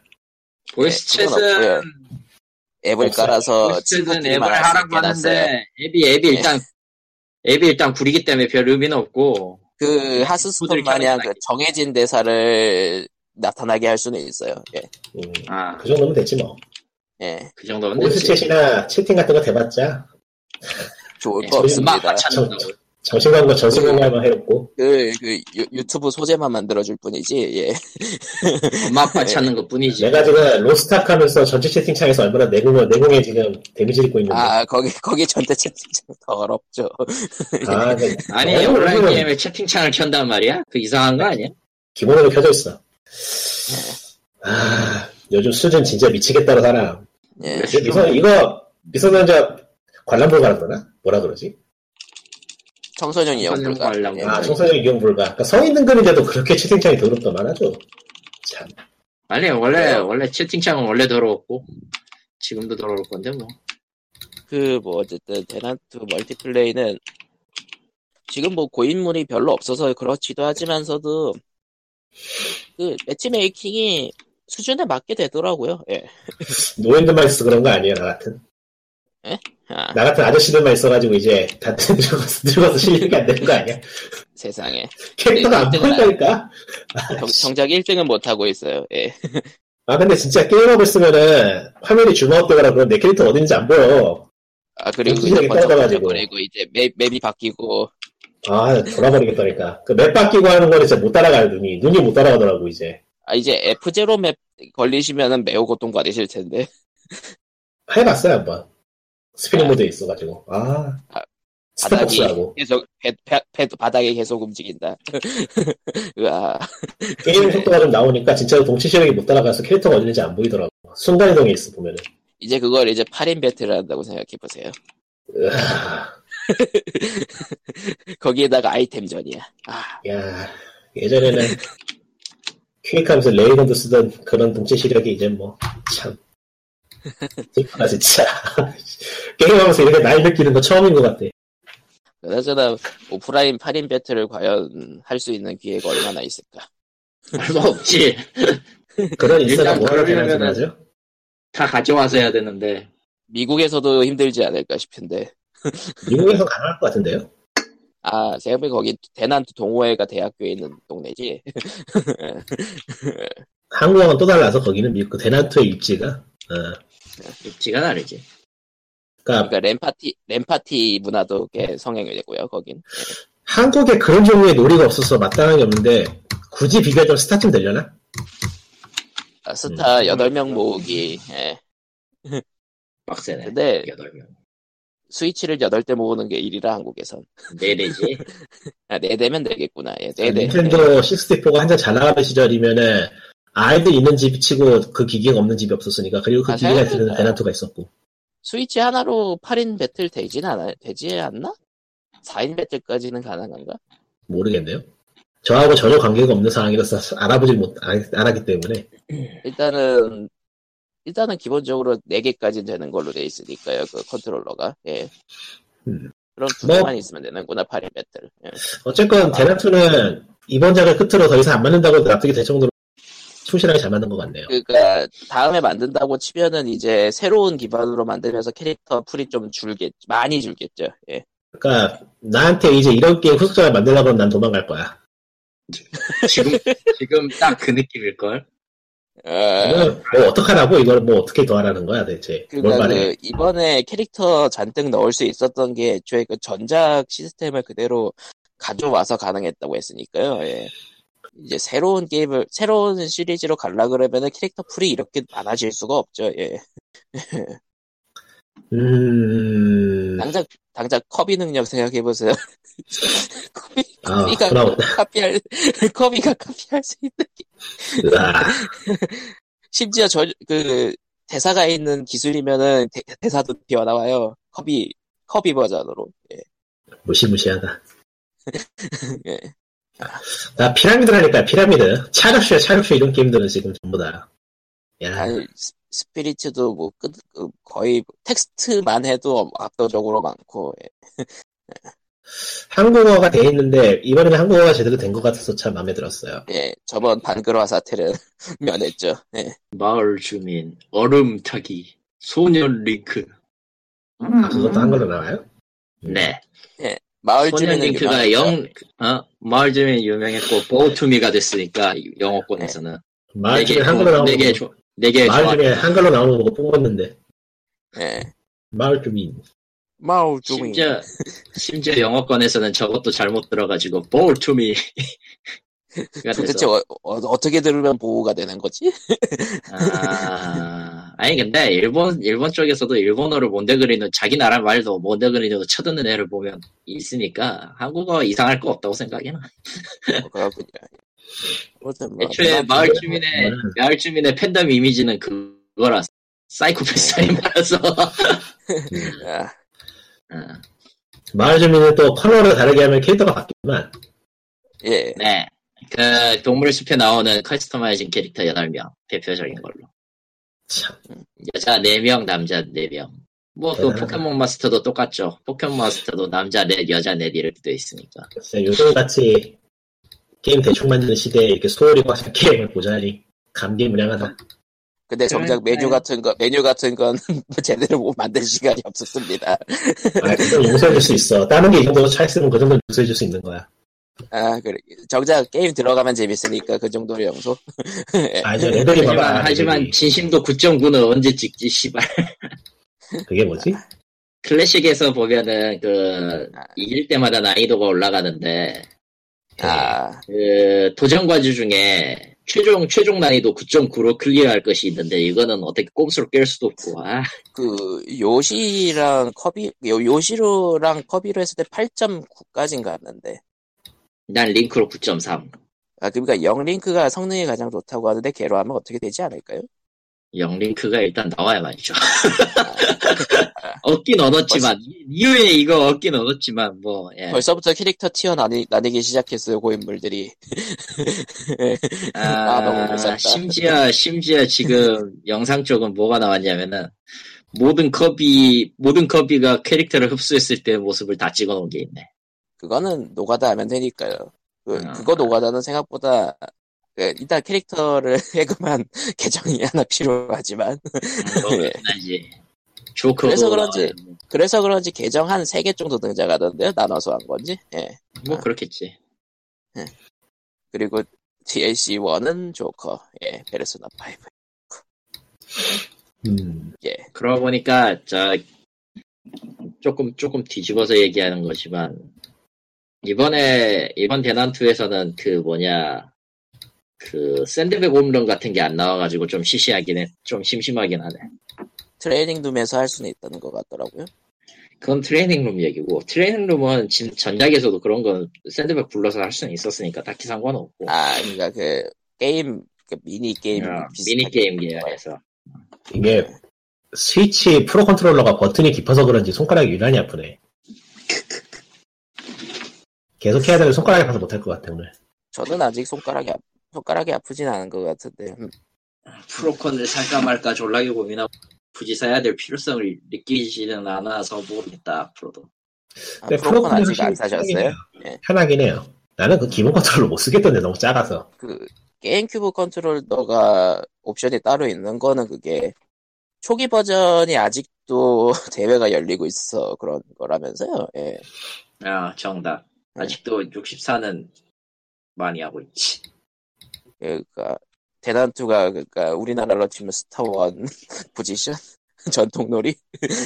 Speaker 3: voice
Speaker 1: 네,
Speaker 3: chat은
Speaker 1: 없고요. 앱을
Speaker 2: 없어요.
Speaker 1: 깔아서 친구끼리만
Speaker 3: 앱을 하라고. 하는데 앱이 앱이 일단 앱이 일단 구리기 때문에 별 의미는 없고
Speaker 1: 그 하스스톤
Speaker 3: 친구들이
Speaker 1: 마냥 그 정해진 대사를 나타나게 할 수는 있어요. 예.
Speaker 2: 음,
Speaker 3: 아,
Speaker 2: 그 정도면 됐지 뭐.
Speaker 1: 예.
Speaker 3: 그 정도면 되지.
Speaker 2: 챗이나 채팅 같은 거 대봤자
Speaker 1: 좋을
Speaker 3: 예,
Speaker 1: 거 없습니다.
Speaker 3: 아빠 찾는다고.
Speaker 2: 정신광고 전신광고만 해놓고
Speaker 1: 그, 그 유, 튜브 소재만 만들어줄 뿐이지. 예.
Speaker 3: 엄마 아빠 찾는 것 뿐이지.
Speaker 2: 내가 지금 로스탁 하면서 전체 채팅창에서 얼마나 내공을, 내공에 지금 데미지를 입고 있는데.
Speaker 1: 아 거기 거기 전대 채팅창 더 어렵죠.
Speaker 2: 아, 근데
Speaker 3: 아니
Speaker 2: 어,
Speaker 3: 온라인
Speaker 2: 이거는
Speaker 3: 게임에 채팅창을 켠단 말이야? 그 이상한 거 아니야?
Speaker 2: 기본으로 켜져 있어. 아, 요즘 수준 진짜 미치겠다는 사람.
Speaker 1: 예.
Speaker 3: 그래.
Speaker 2: 미소, 이거, 미소년자 관람불 가라 그러나? 뭐라 그러지?
Speaker 1: 청소년 이용 불가. 예.
Speaker 2: 아, 청소년 이용 불가. 그러니까 성인 등급인데도 그렇게 채팅창이 더럽더만 하죠. 참.
Speaker 3: 아니 원래 원래 채팅창은 원래 더러웠고 지금도 더러울 건데 뭐.
Speaker 1: 그 뭐 어쨌든 대난투 멀티플레이는 지금 뭐 고인물이 별로 없어서 그렇지도 하지만서도 그 매치 메이킹이 수준에 맞게 되더라고요. 예.
Speaker 2: 노인들만 있어 그런 거 아니에요, 나 같은.
Speaker 1: 아,
Speaker 2: 나 같은 아저씨들만 있어가지고 이제 다 늙어서, 늙어서 실력이 안 되는 거 아니야?
Speaker 1: 세상에.
Speaker 2: 캐릭터가 안
Speaker 1: 네,
Speaker 2: 보인다니까?
Speaker 1: 정, 정작 1등은 못 하고 있어요. 예.
Speaker 2: 아, 근데 진짜 게임하고 있으면은 화면이 줌아웃되거나 그러면 내 캐릭터 어딘지 안 보여.
Speaker 1: 아 그리고 이제 번쩍
Speaker 2: 떨어져가지고.
Speaker 1: 번쩍거리고 이제 맵, 맵이 바뀌고
Speaker 2: 아, 돌아버리겠다니까. 그 맵 바뀌고 하는 거는 진짜 못 따라가요, 눈이. 눈이 못 따라가더라고, 이제.
Speaker 1: 아 이제 F0 맵 걸리시면은 매우 고통받으실 텐데
Speaker 2: 해봤어요, 한번. spirit 모드에 있어가지고. 아.
Speaker 1: 바닥이
Speaker 2: 스타벅스하고.
Speaker 1: 계속 배, 배, 배, 바닥에 계속 움직인다. 으아.
Speaker 2: 게임 속도가 좀 나오니까 진짜로 동체 시력이 못 따라가서 캐릭터가 어딘지 안 보이더라고. 순간 이동에 있어, 보면은.
Speaker 1: 이제 그걸 이제 8인 배틀을 한다고 생각해 보세요. 거기에다가 아이템전이야. 아,
Speaker 2: 야, 예전에는 퀵하면서 레이건도 쓰던 그런 동체 시력이 이제 뭐, 참. 슬프다, 진짜. 게임하면서 이렇게 나이 느끼는 거 처음인 것 같아.
Speaker 1: 그나저나 오프라인 8인 배틀을 과연 할 수 있는 기회가 얼마나 있을까?
Speaker 3: 얼마 없지.
Speaker 2: 그런 인싸가
Speaker 3: 일단
Speaker 2: 뭐하러
Speaker 3: 그러려면은-
Speaker 2: 되는 하죠?
Speaker 3: 다 가져와서 해야 되는데.
Speaker 1: 미국에서도 힘들지 않을까 싶은데.
Speaker 2: 미국에서 가능할 것 같은데요?
Speaker 1: 아, 제가 보기 거기 대난투 동호회가 대학교에 있는 동네지.
Speaker 2: 한국하고는 또 달라서 거기는 미국 그 대난투의 입지가, 어,
Speaker 3: 입지가 다르지.
Speaker 2: 그러니까
Speaker 1: 그러니까 램파티 램파티 문화도 꽤 성행이 되고요. 거긴.
Speaker 2: 한국에 그런 종류의 놀이가 없어서 마땅한 게 없는데 굳이 비교해도 스타쯤 되려나?
Speaker 1: 아, 스타
Speaker 2: 음.
Speaker 1: 8명 모으기. 예.
Speaker 3: 빡세네.
Speaker 1: 근데
Speaker 3: 여덟 명.
Speaker 1: 스위치를 8대 모으는 게 일이라 한국에선.
Speaker 3: 네 대지.
Speaker 1: 아, 4대면 되겠구나. 예, 4대.
Speaker 2: 닌텐도 64가 한참 잘 나가는 시절이면은 아이들 있는 집 치고 그 기기가 없는 집이 없었으니까 그리고 그
Speaker 1: 아,
Speaker 2: 기기가
Speaker 1: 생각해보니까.
Speaker 2: 들는 대난투가 있었고
Speaker 1: 스위치 하나로 8인 배틀 되진 않아, 되지 않나? 4인 배틀까지는 가능한가?
Speaker 2: 모르겠네요. 저하고 전혀 관계가 없는 상황이라서 알아보지 못 안, 안 하기 때문에
Speaker 1: 일단은, 일단은 기본적으로 4개까지는 되는 걸로 돼 있으니까요, 그 컨트롤러가. 예.
Speaker 2: 음.
Speaker 1: 그럼 두
Speaker 2: 뭐-
Speaker 1: 개만 있으면 되는구나, 8인 배틀. 예.
Speaker 2: 어쨌건 대난투는 이번 작을 끝으로 더 이상 안 맞는다고 납득이 될 정도로 충실하게 잘 만든 것 같네요.
Speaker 1: 그니까, 다음에 만든다고 치면은 이제 새로운 기반으로 만들면서 캐릭터 풀이 좀 줄겠, 많이 줄겠죠. 예.
Speaker 2: 그러니까 나한테 이제 이런 게임 후속작을 만들려고 하면 난 도망갈 거야.
Speaker 3: 지금 지금 딱 그 느낌일걸.
Speaker 1: 어,
Speaker 2: 이거는 뭐 어떡하라고 이걸 뭐 어떻게 더 하라는 거야 대체 뭘
Speaker 1: 그러니까
Speaker 2: 말해
Speaker 1: 그 이번에 캐릭터 잔뜩 넣을 수 있었던 게 애초에 그 전작 시스템을 그대로 가져와서 가능했다고 했으니까요. 예. 이제 새로운 게임을 새로운 시리즈로 갈라 그러면은 캐릭터 풀이 이렇게 많아질 수가 없죠. 예.
Speaker 2: 음...
Speaker 1: 당장 당장 커비 능력 생각해 보세요. 커비
Speaker 2: 아,
Speaker 1: 커비가
Speaker 2: 그럼-
Speaker 1: 카피할 커비가 카피할 수 있는 게
Speaker 2: 으아,
Speaker 1: 심지어 저 그 대사가 있는 기술이면은 대, 사도 튀어나와요. 커비 커비 버전으로. 예.
Speaker 2: 무시무시하다.
Speaker 1: 예.
Speaker 2: 나 피라미드 하니까 피라미드. 차력쇼, 차력쇼 이런 게임들은 지금 전부 다. 야,
Speaker 1: 아니, 스- spirit도 뭐 끝, 그 거의 텍스트만 해도 압도적으로 많고. 예.
Speaker 2: 한국어가 돼 있는데, 이번에는 한국어가 제대로 된 것 같아서 참 마음에 들었어요.
Speaker 1: 예, 저번 반글화 사태를 면했죠. 예.
Speaker 3: 마을 주민, 얼음 타기, 소년 링크.
Speaker 2: 아, 그것도 한글로 나와요?
Speaker 3: 네.
Speaker 1: 마을
Speaker 3: 소년
Speaker 1: 주민은
Speaker 3: 링크가. 영, 어, 마을 주민 유명했고, 보투미가 됐으니까, 영어권에서는.
Speaker 2: 마을
Speaker 3: 네개
Speaker 2: 중에 한글로 나오는
Speaker 3: 네개 네개
Speaker 2: 마을
Speaker 3: 좋아.
Speaker 2: 중에 한글로 나오는 거 뽑았는데,
Speaker 1: 예.
Speaker 2: 마을 주민.
Speaker 1: 마을 주민.
Speaker 3: 심지어, 심지어 영어권에서는 저것도 잘못 들어가지고, 보투미.
Speaker 1: 도대체 어, 어, 떻게 들으면 보호가 되는 거지?
Speaker 3: 아, 아니 근데 일본 일본 쪽에서도 일본어를 몬데그리는 자기 나라 말도 몬데그리는 쳐듣는 애를 보면 있으니까 한국어 이상할 거 없다고 생각해나.
Speaker 1: 뭐 그렇군요. 아무튼 뭐
Speaker 3: 애초에 마을 주민의
Speaker 2: 음.
Speaker 3: 마을 주민의 팬덤 이미지는 그거라 사이코패스이 많아서.
Speaker 1: 아,
Speaker 3: 어,
Speaker 2: 마을 주민은 또 컬러를 다르게 하면 캐릭터가 바뀌지만,
Speaker 1: 예.
Speaker 3: 네. 그 동물 숲에 나오는 customizing 캐릭터 8명 대표적인 걸로.
Speaker 2: 참,
Speaker 3: 여자 4명, 남자 4명. 뭐또
Speaker 2: 대단하다.
Speaker 3: 포켓몬 마스터도 똑같죠. 포켓몬 마스터도 남자 넷, 여자 넷 이렇게 돼 있으니까.
Speaker 2: 진짜 요즘같이 게임 대충 만드는 시대에 이렇게 soul이 꽉찬 게임을 보자니, 감개무량하다.
Speaker 1: 근데 정작. 메뉴 같은 거 메뉴 같은 건 제대로 못 만들 시간이 없었습니다.
Speaker 2: 아, 그건 용서해줄 수 있어. 다른 게 이 정도 차 있으면 그 정도는 용서해줄 수 있는 거야.
Speaker 1: 아, 그래. 정작 게임 들어가면 재밌으니까 그 정도로 용서.
Speaker 2: 아니야, 레벨이
Speaker 3: 하지만,
Speaker 2: 봐봐.
Speaker 3: 하지만
Speaker 2: 레벨이.
Speaker 3: 진심도 9.9는 언제 찍지, 씨발.
Speaker 2: 그게 뭐지?
Speaker 3: 클래식에서 보면은, 그, 이길 때마다 난이도가 올라가는데,
Speaker 1: 아,
Speaker 3: 그, 도전 과제 중에, 최종, 최종 난이도 9.9로 클리어할 것이 있는데, 이거는 어떻게 꼼수로 깰 수도 없고, 아,
Speaker 1: 그 요시랑 커비 요 요시로랑 커비로 했을 때 8.9까지인 갔는데.
Speaker 3: 난 링크로 9.3.
Speaker 1: 아, 그러니까 영링크가 성능이 가장 좋다고 하는데 걔로 하면 어떻게 되지 않을까요?
Speaker 3: 영링크가 일단 나와야 말이죠. 얻긴 얻었지만, 이후에 이거 얻긴 얻었지만, 뭐, 예.
Speaker 1: 벌써부터 캐릭터 티어 나뉘, 나뉘기 시작했어요, 고인물들이. 아, 너무 무섭다.
Speaker 3: 심지어, 심지어 지금 영상 쪽은 뭐가 나왔냐면은, 모든 컵이, 모든 컵이가 캐릭터를 흡수했을 때 모습을 다 찍어 놓은 게 있네.
Speaker 1: 그거는 노가다 하면 되니까요. 그,
Speaker 3: 아.
Speaker 1: 그거 노가다는 생각보다, 그, 일단 캐릭터를 해금한 계정이 하나 필요하지만,
Speaker 3: 음, 뭐,
Speaker 1: 예. 그래서 그런지. 그래서 그런지 계정 한 3개 정도 등장하던데요? 나눠서 한 건지? 예.
Speaker 3: 뭐, 그렇겠지.
Speaker 1: 그리고 DLC 1은 조커, 예, 페르소나 5.
Speaker 2: 음,
Speaker 1: 예.
Speaker 3: 그러고 보니까, 저, 조금, 조금 뒤집어서 얘기하는 거지만, 이번에, 이번 대난투에서는 그 뭐냐, 그, 샌드백 홈런 같은 게 안 나와가지고 좀 시시하긴 해, 좀 심심하긴 하네.
Speaker 1: 트레이닝 룸에서 할 수는 있다는 것 같더라고요.
Speaker 3: 그건 트레이닝룸 얘기고, 트레이닝룸은 진- 전작에서도 그런 건 샌드백 불러서 할 수는 있었으니까 딱히 상관없고,
Speaker 1: 아, 그니까 그, 게임, 그 미니 게임.
Speaker 3: 어, 미니 게임
Speaker 1: 생긴 거.
Speaker 3: 계열에서.
Speaker 2: 이게, 스위치 프로 컨트롤러가 버튼이 깊어서 그런지 손가락이 유난히 아프네. 계속 해야 되면 손가락이 아파서 못할 것 같아, 오늘.
Speaker 1: 저는 아직 손가락이, 아, 손가락이 아프진 않은 것 같은데. 음,
Speaker 3: 프로콘을 살까 말까 졸라게 고민하고, 굳이 사야 될 필요성을 느끼지는 않아서 모르겠다, 앞으로도.
Speaker 1: 아,
Speaker 2: 근데
Speaker 1: 프로콘 아직 안 사셨어요? 예.
Speaker 2: 편하긴 해요. 나는 그 기본 컨트롤러 못 쓰겠던데 너무 작아서.
Speaker 1: 그, 게임큐브 컨트롤러가 옵션이 따로 있는 거는 그게, 초기 버전이 아직도 대회가 열리고 있어 그런 거라면서요. 예.
Speaker 3: 아, 정답.
Speaker 1: 네.
Speaker 3: 아직도 64는 많이 하고 있지.
Speaker 1: 그러니까 대난투가 그러니까 우리나라로 치면 스타원 포지션 전통놀이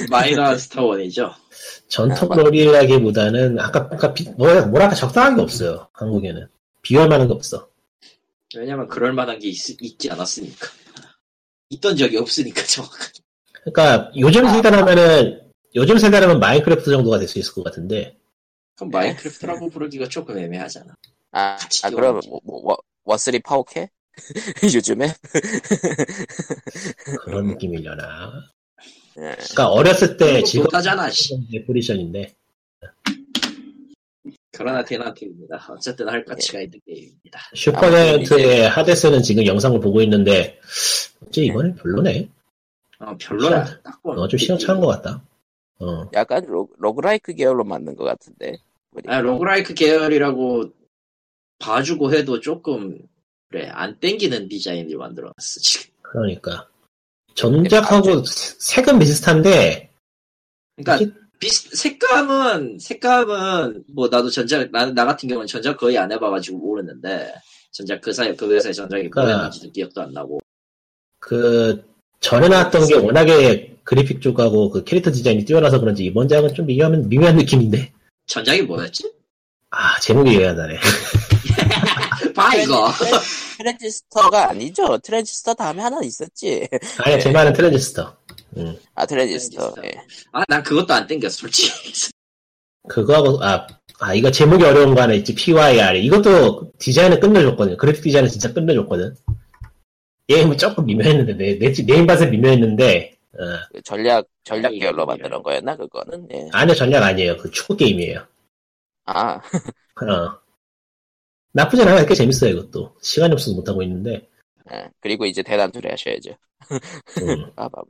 Speaker 3: 마이너한 스타원이죠.
Speaker 2: 전통
Speaker 1: 아, 맞-
Speaker 2: 놀이라기보다는 아까 아까 비- 뭐라 뭐랄까 적당한 게 없어요. 한국에는 비할 만한 게 없어.
Speaker 3: 왜냐면 그럴 만한 게 있, 지 않았으니까. 있던 적이 없으니까 정확하게.
Speaker 2: 그러니까 요즘
Speaker 1: 아.
Speaker 2: 세대라면은 요즘 세대라면 마인크래프트 정도가 될 수 있을 것 같은데
Speaker 3: 그럼 마인크래프트라고 부르기가 조금 애매하잖아.
Speaker 1: 아, 아 그럼. 뭐, 뭐, 워- 워스리 파오캐 요즘에
Speaker 2: 그런 느낌이려나.
Speaker 1: 예.
Speaker 2: 그러니까 어렸을 때
Speaker 3: 못하잖아, 씨.
Speaker 2: 포지션인데
Speaker 3: 그러나 대난투입니다. 어쨌든 할 가치가 있는 게임입니다.
Speaker 2: 슈퍼자이언트의 하데스는 지금 영상을 보고 있는데 어째 이번엔 별로네.
Speaker 3: 어, 별로야.
Speaker 2: 어, 좀 시원찮은 것 같다. 어.
Speaker 1: 약간 로, roguelike 계열로 만든 것 같은데.
Speaker 3: 아, roguelike 계열이라고 봐주고 해도 조금 그래 안 땡기는 디자인을 만들어놨어 지금.
Speaker 2: 그러니까 전작하고 색은 비슷한데
Speaker 3: 그러니까 비슷 색감은 색감은 뭐 나도 전작 나, 나 같은 경우는 전작 거의 안 해봐가지고 모르는데 전작 그 사이 그 회사의 전작이
Speaker 2: 그러니까
Speaker 3: 뭐였는지도 기억도 안 나고.
Speaker 2: 그 전에 나왔던 게 워낙에 그래픽 쪽하고 그 캐릭터 디자인이 뛰어나서 그런지 이번 작은 좀 미묘한 미묘한 느낌인데
Speaker 3: 전작이 뭐였지?
Speaker 2: 아 제목이 애매하다네.
Speaker 3: 봐 이거.
Speaker 1: 트랜지스터가 아니죠. 트랜지스터 다음에 하나 있었지.
Speaker 2: 아니 제 말은 트랜지스터. 음.
Speaker 1: 아, 트랜지스터.
Speaker 3: 트랜지스터.
Speaker 1: 예.
Speaker 3: 아난 그것도 안 땡겨 솔직히.
Speaker 2: 그거하고 아, 아 이거 제목이 어려운 거 하나 있지 Pyre 이것도 디자인은 끝내줬거든요. 그래픽 디자인은 진짜 끝내줬거든. 게임은 조금 미묘했는데 내, 내, 내 입맛에 미묘했는데 어,
Speaker 1: 그 전략, 전략 계열로 만드는 거였나, 그거는? 예.
Speaker 2: 아니요 전략 아니에요. 그 축구 게임이에요.
Speaker 1: 아,
Speaker 2: 어. 나쁘진 않아요. 꽤 재밌어요 이것도. 시간이 없어서 못 하고 있는데
Speaker 1: 예. 그리고 이제 대단투리 하셔야죠.
Speaker 2: 음.
Speaker 1: 빠밤.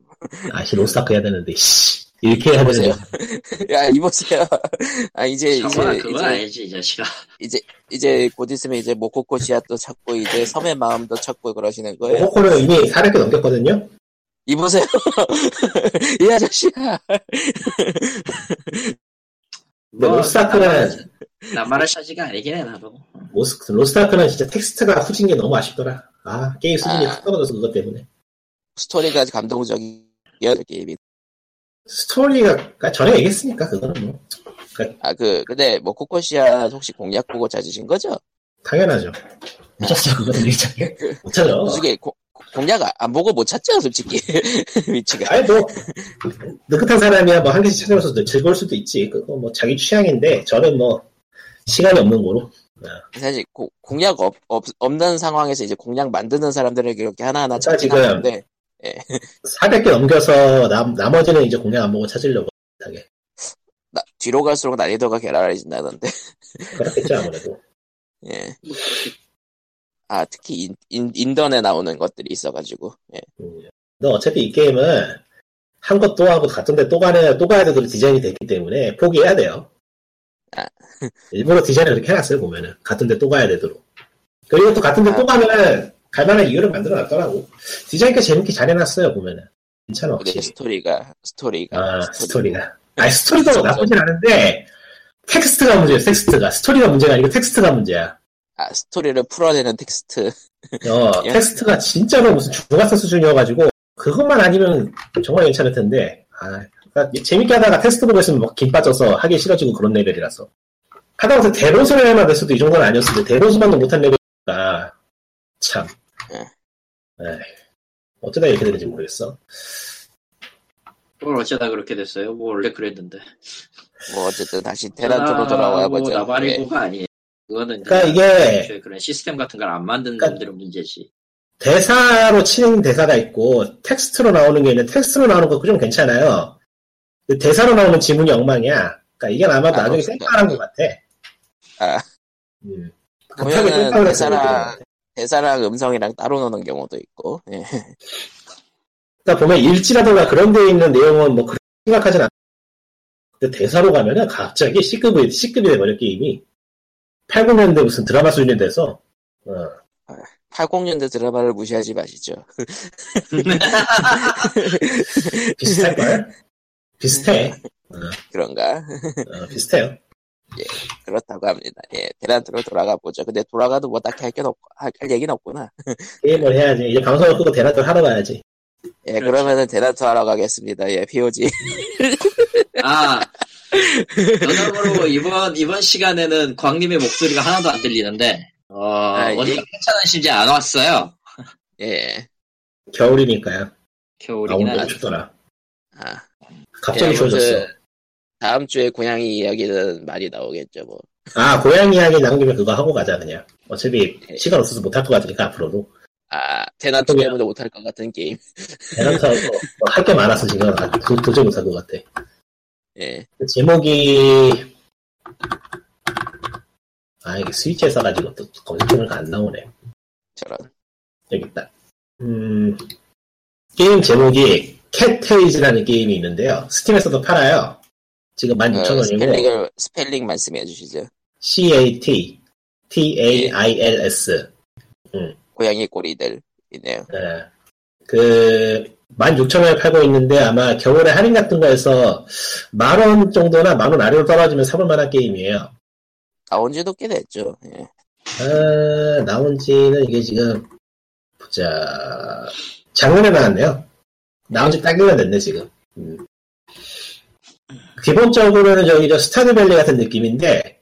Speaker 2: 아씨 로스타크 해야 되는데 씨 이렇게 해야. 되는데
Speaker 1: 야, 이보세요. 아, 이제, 이제,
Speaker 3: 그건
Speaker 1: 이제,
Speaker 3: 아니지 이 자식아.
Speaker 1: 이제, 이제 곧 있으면 이제 모코코 시야도 찾고, 이제 섬의 마음도 찾고 그러시는 거예요.
Speaker 2: 호코는 이미 400개 넘겼거든요.
Speaker 1: 이보세요. 이 아저씨야.
Speaker 2: 근데
Speaker 3: 뭐,
Speaker 2: 로스타크는
Speaker 3: 남말할 처지가 아니긴 해 나도.
Speaker 2: 로스, 로스타크는 진짜 텍스트가 후진 게 너무 아쉽더라. 아 게임 수준이
Speaker 1: 아.
Speaker 2: 확 떨어져서 그것 때문에.
Speaker 1: 스토리가 감동적이야, 게임이.
Speaker 2: 스토리가 그러니까 전에 얘기했으니까 그거는 뭐
Speaker 1: 아, 그, 근데, 모코코 씨앗 혹시 공략 보고 찾으신 거죠?
Speaker 2: 당연하죠. 미쳤어 그거는 일장에 못 찾아.
Speaker 1: 솔직히, 고- 공략 안- 안 보고 못 찾죠, 솔직히. 위치가.
Speaker 2: 아니 뭐 느긋한 사람이야 뭐 한 개씩 찾아서 즐거울 수도 있지. 그거 뭐 자기 취향인데 저는 뭐 시간이 없는 거로.
Speaker 1: 사실, 고- 공략 없, 없, 없는 상황에서 이제 공략 만드는 사람들에게 이렇게 하나하나
Speaker 2: 그러니까
Speaker 1: 찾긴
Speaker 2: 지금
Speaker 1: 하는데,
Speaker 2: 400개 넘겨서 남, 나머지는 이제 공략 안 보고 찾으려고 하게.
Speaker 1: 나- 뒤로 갈수록 난이도가 괴랄해진다던데.
Speaker 2: 그렇겠죠 아무래도.
Speaker 1: 예. 아, 특히 인, 인, 인던에 나오는 것들이 있어가지고, 예.
Speaker 2: 음. 근데 어차피 이 게임은 한 것 또 하고 같은데 또 가야 또 가야 되도록 디자인이 됐기 때문에 포기해야 돼요.
Speaker 1: 아.
Speaker 2: 일부러 디자인을 그렇게 해놨어요 보면은 같은데 또 가야 되도록. 그리고 또 같은데
Speaker 1: 아.
Speaker 2: 또 가면은 갈만한 이유를 만들어놨더라고. 디자인까 재밌게 잘 해놨어요 보면은. 괜찮아 확실히.
Speaker 1: 스토리가, 스토리가.
Speaker 2: 아
Speaker 1: 스토리가.
Speaker 2: 스토리 가. 아니 스토리도 나쁘진 않은데 텍스트가 문제야 텍스트가. 스토리가 문제가 아니고 텍스트가 문제야.
Speaker 1: 아, 스토리를 풀어내는 텍스트.
Speaker 2: 어,
Speaker 1: 예.
Speaker 2: 텍스트가 진짜로 무슨 중학생 수준이어가지고, 그것만 아니면 정말 괜찮을 텐데, 아, 그러니까 재밌게 하다가 텍스트 보고 있으면 막 김 빠져서 하기 싫어지고 그런 레벨이라서. 하다못해 대로수를 해만 됐어도 이 정도는 아니었을 때, 대로수만도 못한 레벨이니까, 참.
Speaker 1: 예.
Speaker 2: 에이, 어쩌다 이렇게 되는지 모르겠어.
Speaker 3: 뭘 어쩌다 그렇게 됐어요? 뭐 원래 그랬는데.
Speaker 1: 뭐, 어쨌든 다시 테란토로 돌아와 보죠. 예.
Speaker 3: 나발이고가 아니에요. 그거는
Speaker 2: 그러니까 이게-
Speaker 3: 그런 시스템 같은 걸 안 만드는
Speaker 2: 그러니까-
Speaker 3: 놈들은 문제지.
Speaker 2: 대사로 치는 대사가 있고, 텍스트로 나오는 게 있는데, 텍스트로 나오는 거좀 괜찮아요. 대사로 나오는 지문이 엉망이야. 그러니까 이게 아마
Speaker 1: 아,
Speaker 2: 나중에. 쌩깔한 것 같아.
Speaker 1: 아,
Speaker 2: 음.
Speaker 1: 보면은 대사랑. 대사랑 음성이랑 따로 노는 경우도 있고, 예.
Speaker 2: 그러니까 보면 일지라든가 그런 데 있는 내용은 뭐 그렇게 심각하진 않아. 근데 대사로 가면은 갑자기 C급이, C급이 돼버려, 게임이. 80년대 무슨 드라마 수준이 돼서, 어.
Speaker 1: 80년대 드라마를 무시하지 마시죠.
Speaker 2: 비슷할걸? 비슷해.
Speaker 1: 그런가?
Speaker 2: 어, 비슷해요.
Speaker 1: 그렇다고 합니다. 예, 대란토로 돌아가 보죠. 근데 돌아가도 뭐 딱히 할게 없, 할, 할 얘기는 없구나.
Speaker 2: 게임을 해야지. 이제 방송을 끄고 대낮을 하러 가야지.
Speaker 1: 예. 그러면은 대란토 하러 가겠습니다. 예, POG.
Speaker 3: 아, 여담으로 이번, 이번 시간에는 광님의 목소리가 하나도 안 들리는데, 어,
Speaker 1: 아,
Speaker 3: 어디가
Speaker 1: 예.
Speaker 3: 괜찮으신지 안 왔어요.
Speaker 1: 예,
Speaker 2: 겨울이니까요. 아,
Speaker 3: 겨울이긴
Speaker 2: 오늘
Speaker 3: 하지.
Speaker 2: 춥더라.
Speaker 1: 아.
Speaker 2: 갑자기
Speaker 1: 예,
Speaker 2: 추워졌어.
Speaker 1: 다음 주에 고양이 이야기는 많이 나오겠죠, 뭐.
Speaker 2: 아, 고양이 이야기 김에 그거 하고 가자, 그냥. 어차피
Speaker 1: 예.
Speaker 2: 시간 없어서 못할 것 같으니까, 앞으로도.
Speaker 1: 아,
Speaker 2: 그냥-
Speaker 1: 때문에 못할 것 같은 게임.
Speaker 2: 대단하고 할게 많아서 지금 도, 도저히 못할 것 같아.
Speaker 1: 예.
Speaker 2: 그 제목이 아 이게 스위치에 써가지고 또 검색해보니까 안 나오네.
Speaker 1: 저런.
Speaker 2: 여기 있다. 음, 게임 제목이 캣테일즈라는 게임이 있는데요. 스팀에서도 팔아요. 지금
Speaker 1: 어,
Speaker 2: 16,000원이고
Speaker 1: 스펠링을, 스펠링 말씀해 주시죠.
Speaker 2: C-A-T T-A-I-L-S
Speaker 1: 고양이 꼬리들. 이네요.
Speaker 2: 예. 그 16,000원에 팔고 있는데 아마 겨울에 할인 같은 거에서 만 원 정도나 만 원 아래로 떨어지면 사볼 만한 게임이에요.
Speaker 1: 나온 지도 꽤 됐죠. 예.
Speaker 2: 아, 나온 지는 이게 지금, 보자, 작년에 나왔네요. 나온 지 딱 1년 됐네, 지금. 음. 기본적으로는 저기 저 스타드밸리 같은 느낌인데,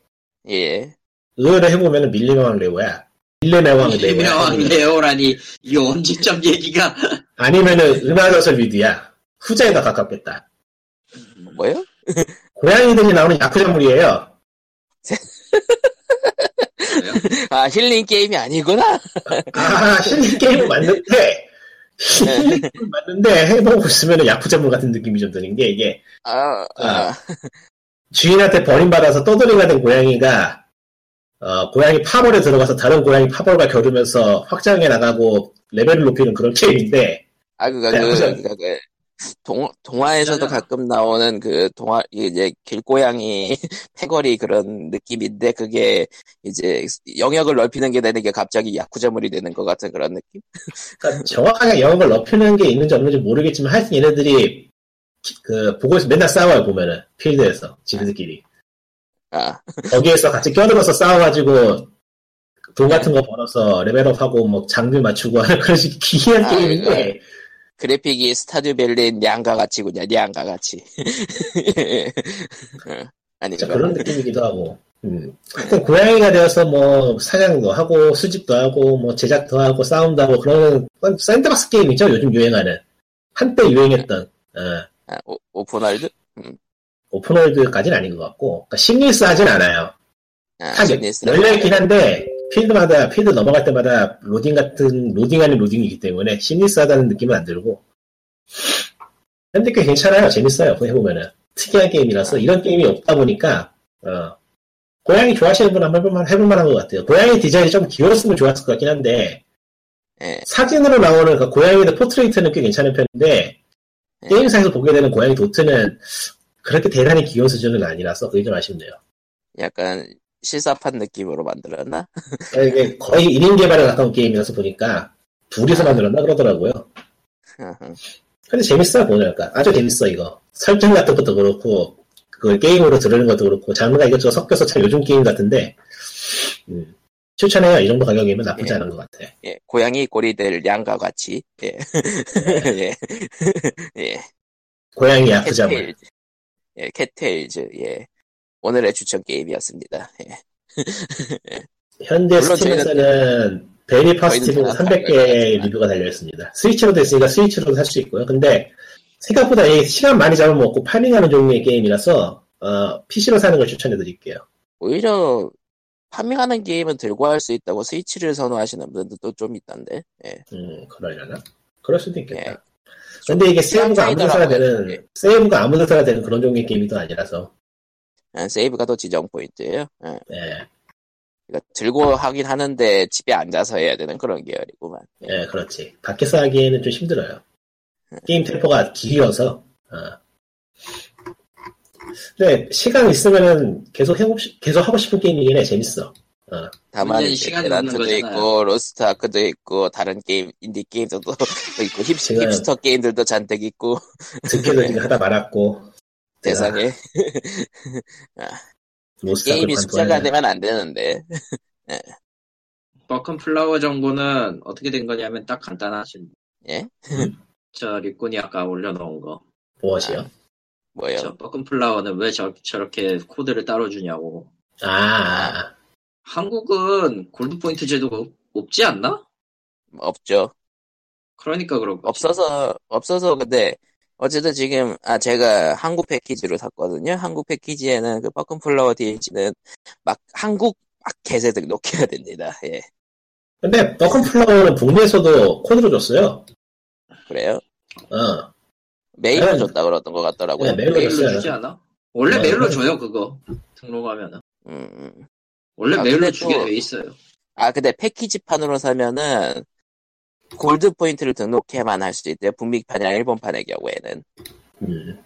Speaker 1: 예.
Speaker 2: 의외로 해보면 밀리명왕 레오야. 밀리명왕 레오야.
Speaker 3: 유명한 레오라니 이 언제적 얘기가
Speaker 2: 아니면은 음악여설 뮤디야. 후자에 더 가깝겠다.
Speaker 1: 뭐요?
Speaker 2: 고양이들이 나오는 야쿠자물이에요.
Speaker 1: 아, 힐링 게임이 아니구나?
Speaker 2: 아, 힐링 게임은 맞는데, 힐링 게임은 맞는데, 해보고 있으면 야쿠자물 같은 느낌이 좀 드는 게, 이게,
Speaker 1: 아, 아,
Speaker 2: 주인한테 버림받아서 떠돌이가 된 고양이가 어, 고양이 파벌에 들어가서 다른 고양이 파벌과 겨루면서 확장해 나가고 레벨을 높이는 그런 게임인데
Speaker 1: 아, 그니까,
Speaker 2: 네,
Speaker 1: 그, 그니까, 그, 동, 동화에서도. 가끔 나오는 그, 동화, 이제, 길고양이 패거리 그런 느낌인데, 그게, 이제, 영역을 넓히는 게 되는 게 갑자기 야쿠자물이 되는 것 같은 그런 느낌?
Speaker 2: 그러니까 정확하게 영역을 넓히는 게 있는지 없는지 모르겠지만 하여튼 얘네들이 기- 그 보고 있어 맨날 싸워요 보면은 필드에서 지네들끼리
Speaker 1: 아,
Speaker 2: 거기에서 같이 껴들어서 싸워가지고 돈 같은 거 벌어서 레벨업하고 뭐 장비 맞추고 하는 그런 식 기이한
Speaker 1: 아,
Speaker 2: 게임인데
Speaker 1: 그래픽이 냥가 같이군요, 냥가 같이. 어, 아닌가?
Speaker 2: 진짜 그런 느낌이기도 하고. 음. 하여튼 고양이가 되어서 뭐 사냥도 하고 수집도 하고 뭐 제작도 하고 싸움도 하고 그런 sandbox 게임이죠 요즘 유행하는 한때 유행했던 어,
Speaker 1: 아, 오,
Speaker 2: open world? open world까지는 아닌 것 같고 그러니까 seamless 하진 않아요.
Speaker 1: 아.
Speaker 2: 열려있긴 한데 필드마다 필드 넘어갈 때마다 로딩 같은 로딩 아닌 로딩이기 때문에 seamless 하다는 느낌은 안 들고. 근데 꽤 괜찮아요. 재밌어요. 해보면은. 특이한 게임이라서 이런 게임이 없다 보니까 어, 고양이 좋아하시는 분 한번 해볼만, 해볼만한 것 같아요. 고양이 디자인이 좀 귀여웠으면 좋았을 것 같긴 한데
Speaker 1: 예,
Speaker 2: 사진으로 나오는 그 고양이들 portrait는 꽤 괜찮은 편인데
Speaker 1: 예.
Speaker 2: 게임상에서 보게 되는 고양이 도트는 그렇게 대단히 귀여운 수준은 아니라서 그게 좀 아쉽네요
Speaker 1: 약간 실사판 느낌으로 만들었나?
Speaker 2: 이게 거의 1인 개발에 가까운 게임이라서 보니까 둘이서 만들었나 그러더라고요. 근데 재밌어요 보니까 아주 재밌어 이거 설정 같은 것도 그렇고 그 게임으로 들으는 것도 그렇고 장르가 이것저것 섞여서 참 요즘 게임 같은데 음, 추천해요 이 정도 가격이면 나쁘지
Speaker 1: 예.
Speaker 2: 않은 것 같아.
Speaker 1: 예, 고양이 꼬리들 양과 같이. 예. 예. 예.
Speaker 2: 고양이
Speaker 1: 캣테일즈. 예, 캣테일즈. 예. 오늘의 추천 게임이었습니다. 예.
Speaker 2: 현재
Speaker 1: 물론
Speaker 2: 스팀에서는 very positive
Speaker 1: 저희는
Speaker 2: 300개
Speaker 1: 생각하지만.
Speaker 2: 리뷰가 달려있습니다. 스위치로 됐으니까 스위치로도 살 수 있고요. 근데 생각보다 이 시간 많이 잡아먹고 farming하는 종류의 게임이라서 어, PC로 사는 걸 추천해드릴게요.
Speaker 1: 오히려 farming하는 게임은 들고 할 수 있다고 스위치를 선호하시는 분들도 좀 있던데. 예.
Speaker 2: 음, 그러려나? 그럴 수도 있겠다.
Speaker 1: 예.
Speaker 2: 근데 이게 세이브가 아무 데서나
Speaker 1: 차이더라고요.
Speaker 2: 되는,
Speaker 1: 예.
Speaker 2: 세이브가 아무 데서나 되는 그런 종류의 게임이 또 아니라서,
Speaker 1: 아, 세이브가 더 지정 포인트예요. 예.
Speaker 2: 예,
Speaker 1: 그러니까 들고 하긴 하는데 집에 앉아서 해야 되는 그런 계열이구만. 예.
Speaker 2: 예, 그렇지. 밖에서 하기에는 좀 힘들어요. 게임 템포가 길어서, 어. 근데 시간 있으면은 계속 해보, 계속 하고 싶은 게임이긴 해. 재밌어.
Speaker 1: 다만
Speaker 3: 완전히
Speaker 1: 이제
Speaker 3: 시간이 없는
Speaker 1: 란트도
Speaker 3: 거잖아요.
Speaker 1: 있고 로스트 아크도 있고 다른 게임 인디 게임들도 있고 힙, 힙스터 게임들도 잔뜩 있고
Speaker 2: 지금 하다 말았고,
Speaker 1: 세상에
Speaker 2: 로스타크
Speaker 1: 게임이 숫자가 되면 안 되는데
Speaker 3: 버큰 플라워 정보는 어떻게 된 거냐면 딱 간단하신
Speaker 1: 예
Speaker 3: 저 리꾼이 아까 올려놓은 거.
Speaker 2: 무엇이요?
Speaker 1: 뭐요
Speaker 3: 저 버큰 플라워는 왜 저, 저렇게 코드를 따로 주냐고.
Speaker 2: 아, 아, 아.
Speaker 3: 한국은 골드 포인트 제도가 없- 없지 않나?
Speaker 1: 없죠
Speaker 3: 그러니까 그런 거지.
Speaker 1: 없어서 없어서 근데 어쨌든 지금 아 제가 한국 패키지로 샀거든요 한국 패키지에는 그 뻐끔 플라워 DLC는 막 한국 막 개세등 놓게 해야 됩니다 예
Speaker 2: 근데 뻐끔플라워는 북미에서도 코드로 줬어요.
Speaker 1: 그래요?
Speaker 2: 어.
Speaker 1: 메일로
Speaker 2: 네.
Speaker 1: 줬다 그러던 것 같더라고요.
Speaker 2: 네, 메일로
Speaker 3: 메일로
Speaker 2: 줬어요.
Speaker 3: 주지 않아? 원래
Speaker 2: 어,
Speaker 3: 메일로
Speaker 2: 네.
Speaker 3: 줘요 그거 등록하면은
Speaker 1: 음, 음.
Speaker 3: 원래
Speaker 1: 아,
Speaker 3: 메일로 주게
Speaker 1: 또-
Speaker 3: 돼 있어요.
Speaker 1: 아, 근데 패키지판으로 사면은 골드 포인트를 등록해야만 할 수 있대요. 북미판이나 일본판의 경우에는.
Speaker 2: 음.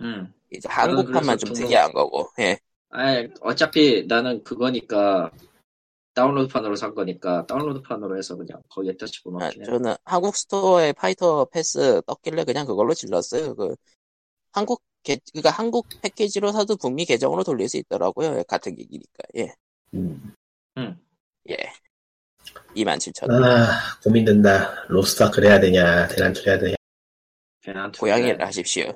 Speaker 3: 음.
Speaker 1: 이제 한국판만 좀
Speaker 3: 등록-
Speaker 1: 특이한 거고. 예.
Speaker 3: 아 어차피 나는 그거니까 다운로드판으로 산 거니까 다운로드판으로 해서 그냥 거기에 다
Speaker 1: 아,
Speaker 3: 집어넣긴 해.
Speaker 1: 저는 한국 스토어에 파이터 패스 떴길래 그냥 그걸로 질렀어요. 그 한국 계, 그러니까 한국 패키지로 사도 북미 계정으로 돌릴 수 있더라고요. 같은 기기니까. 예.
Speaker 2: 음.
Speaker 1: 예. 27,000원.
Speaker 2: 아, 고민된다. 로스트아크 해야 되냐, 대란투 해야 되냐.
Speaker 3: 그냥
Speaker 1: 고양이를 하십시오.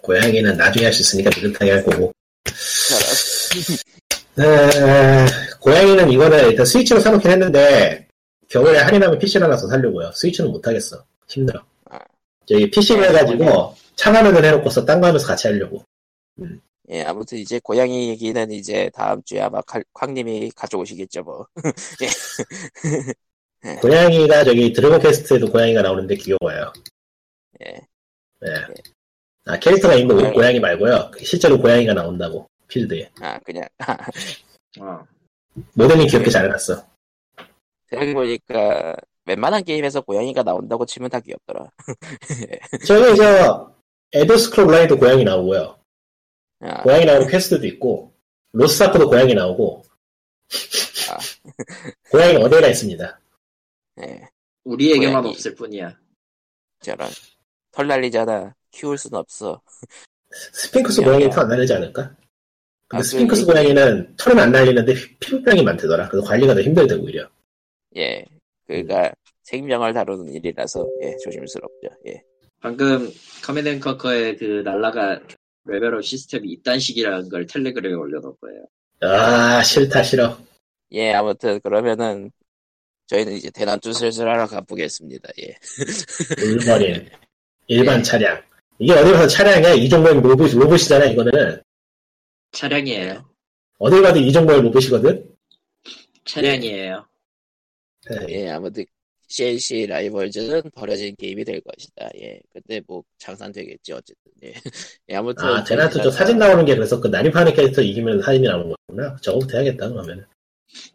Speaker 2: 고양이는 나중에 할 수 있으니까 느긋하게 할 거고. 에, 고양이는 이거는 일단 스위치로 사놓긴 했는데, 겨울에 할인하면 PC를 하나 더 사려고요. 스위치는 못하겠어. 힘들어.
Speaker 1: 아.
Speaker 2: 저기 PC로
Speaker 1: 네,
Speaker 2: 해가지고, 창화면을 해놓고서 딴 거 하면서 같이 하려고.
Speaker 1: 예, 아무튼 이제 고양이 얘기는 이제 다음 주에 아마 칼- 쾅님이 가져오시겠죠, 뭐.
Speaker 2: 고양이가 저기 드래곤 퀘스트에도 고양이가 나오는데 귀여워요.
Speaker 1: 예.
Speaker 2: 네. 아, 캐릭터가 있는
Speaker 1: 고양이.
Speaker 2: 고양이 말고요. 실제로 고양이가 나온다고. 필드에.
Speaker 1: 아, 그냥.
Speaker 3: 어.
Speaker 2: 모델링 귀엽게 잘 해놨어.
Speaker 1: 생각해보니까 웬만한 게임에서 고양이가 나온다고 치면 다 귀엽더라.
Speaker 2: 저기 저 엘더 스크롤 온라인도 고양이 나오고요.
Speaker 1: 아,
Speaker 2: 고양이 나오는 퀘스트도 있고 로스아크도 고양이 나오고
Speaker 1: 아.
Speaker 2: 고양이 어디에나 있습니다.
Speaker 1: 예,
Speaker 3: 우리에게만
Speaker 1: 고양이.
Speaker 3: 없을 뿐이야.
Speaker 1: 저런. 털 날리잖아. 키울 순 없어.
Speaker 2: 스핑크스
Speaker 1: 고양이야.
Speaker 2: 고양이는 털 안 날리지 않을까? 근데
Speaker 1: 아,
Speaker 2: 스핑크스
Speaker 1: 그
Speaker 2: 고양이는 털은 안 날리는데 피- 피부병이 많대더라. 그래서 관리가 더 힘들대 오히려.
Speaker 1: 예. 그니까 생명을 다루는 일이라서, 예, 조심스럽죠. 예.
Speaker 3: 방금 앤 컨커의 그 날라가 레벨업 시스템이 이딴 식이라는 걸 텔레그램에 올려놓을 거예요.
Speaker 2: 아 싫다 싫어.
Speaker 1: 예, 아무튼 그러면은 저희는 이제 대난투 슬슬 하러 가보겠습니다. 예.
Speaker 2: 물버린 일반
Speaker 1: 네.
Speaker 2: 차량. 이게 어디 가서 차량이야? 이종범 로봇 로봇이잖아 이거는.
Speaker 3: 차량이에요.
Speaker 2: 어딜 가도 이종범 로봇이거든.
Speaker 3: 차량이에요.
Speaker 2: 네.
Speaker 1: 예, 아무튼 CNC 라이벌즈는 버려진 게임이 될 것이다. 예. 근데 뭐 장산되겠지 어쨌든. 예. 예, 아무튼
Speaker 2: 아 대나투 저 사진 나오는 게 그래서 그 난입하는 캐릭터 이기면 사진이 나오는 거구나. 저거부터 해야겠다 그러면.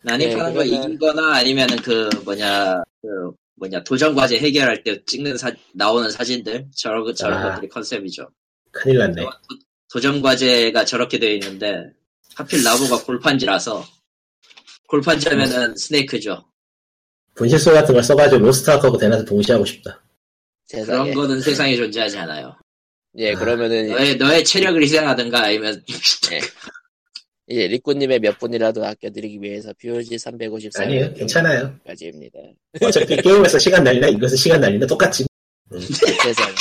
Speaker 3: 난입하는
Speaker 1: 네,
Speaker 3: 거
Speaker 1: 그러면-
Speaker 3: 이긴거나 아니면은 그 뭐냐 그 뭐냐 도전 과제 해결할 때 찍는 사 나오는 사진들 저런 저런
Speaker 2: 아.
Speaker 3: 것들이 컨셉이죠.
Speaker 2: 큰일 났네.
Speaker 3: 도전 과제가 저렇게 되어 있는데 하필 나무가 골판지라서 골판지라면은 스네이크죠.
Speaker 2: 분실소 같은 걸 써가지고 로스트아크하고 대나투 동시에 하고 싶다.
Speaker 1: 세상에.
Speaker 3: 그런 거는 세상에 존재하지 않아요.
Speaker 1: 예, 그러면은
Speaker 3: 너의 너의 체력을 희생하든가 아니면
Speaker 1: 이제 리꾸님의 몇 분이라도 아껴드리기 위해서 POG 354
Speaker 2: 아니에요, 괜찮아요.
Speaker 1: 까지입니다.
Speaker 2: 어차피 게임에서 시간 날리나 이것은 시간 날리나 똑같지.
Speaker 1: 세상.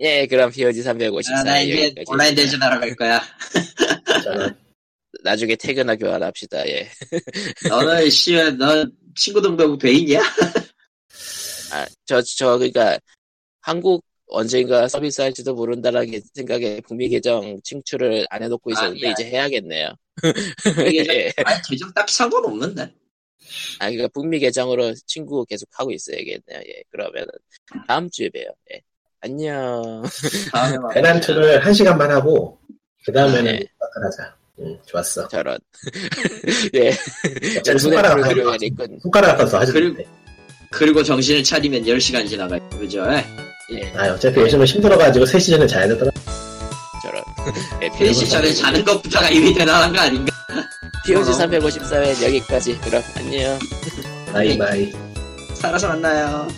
Speaker 1: 예, 그럼 POG 354
Speaker 3: 아, 나 이제. 온라인 대전 하러 갈 거야.
Speaker 2: 저는
Speaker 1: 나중에 퇴근하 교환합시다. 예.
Speaker 3: 너는 씨발 너 친구 등록 돼 있냐?
Speaker 1: 아, 저, 저, 그니까, 한국 언젠가 서비스 할지도 모른다라는 생각에 북미 계정 친출을 안 해놓고 있었는데,
Speaker 3: 아니야.
Speaker 1: 이제 해야겠네요.
Speaker 3: 이게
Speaker 1: 예.
Speaker 3: 아니 계정 딱히 상관없는데.
Speaker 1: 아, 그니까 북미 계정으로 친구 계속 하고 있어야겠네요. 예, 그러면은, 다음 주에 봬요. 예. 안녕.
Speaker 3: 다음에 봐.
Speaker 2: 대난투를 한 시간만 하고 그 다음에는
Speaker 1: 네.
Speaker 2: 로스트아크 하자. 응, 좋았어.
Speaker 1: 저런. 예.
Speaker 2: 손가락
Speaker 1: 리꾼.
Speaker 2: 손가락 아파서 하지.
Speaker 3: 그리고- 그리고 정신을 차리면 10시간 지나가요. 그죠? 에?
Speaker 1: 예,
Speaker 2: 아 어차피 요즘은 힘들어가지고 3시 전에 자야 되더라.
Speaker 1: 저런. 예,
Speaker 3: 3시 전에 자는 것부터가 이미 대단한 거 아닌가?
Speaker 1: POG 354회 여기까지. 그럼, 안녕.
Speaker 2: 바이바이.
Speaker 3: 살아서 만나요.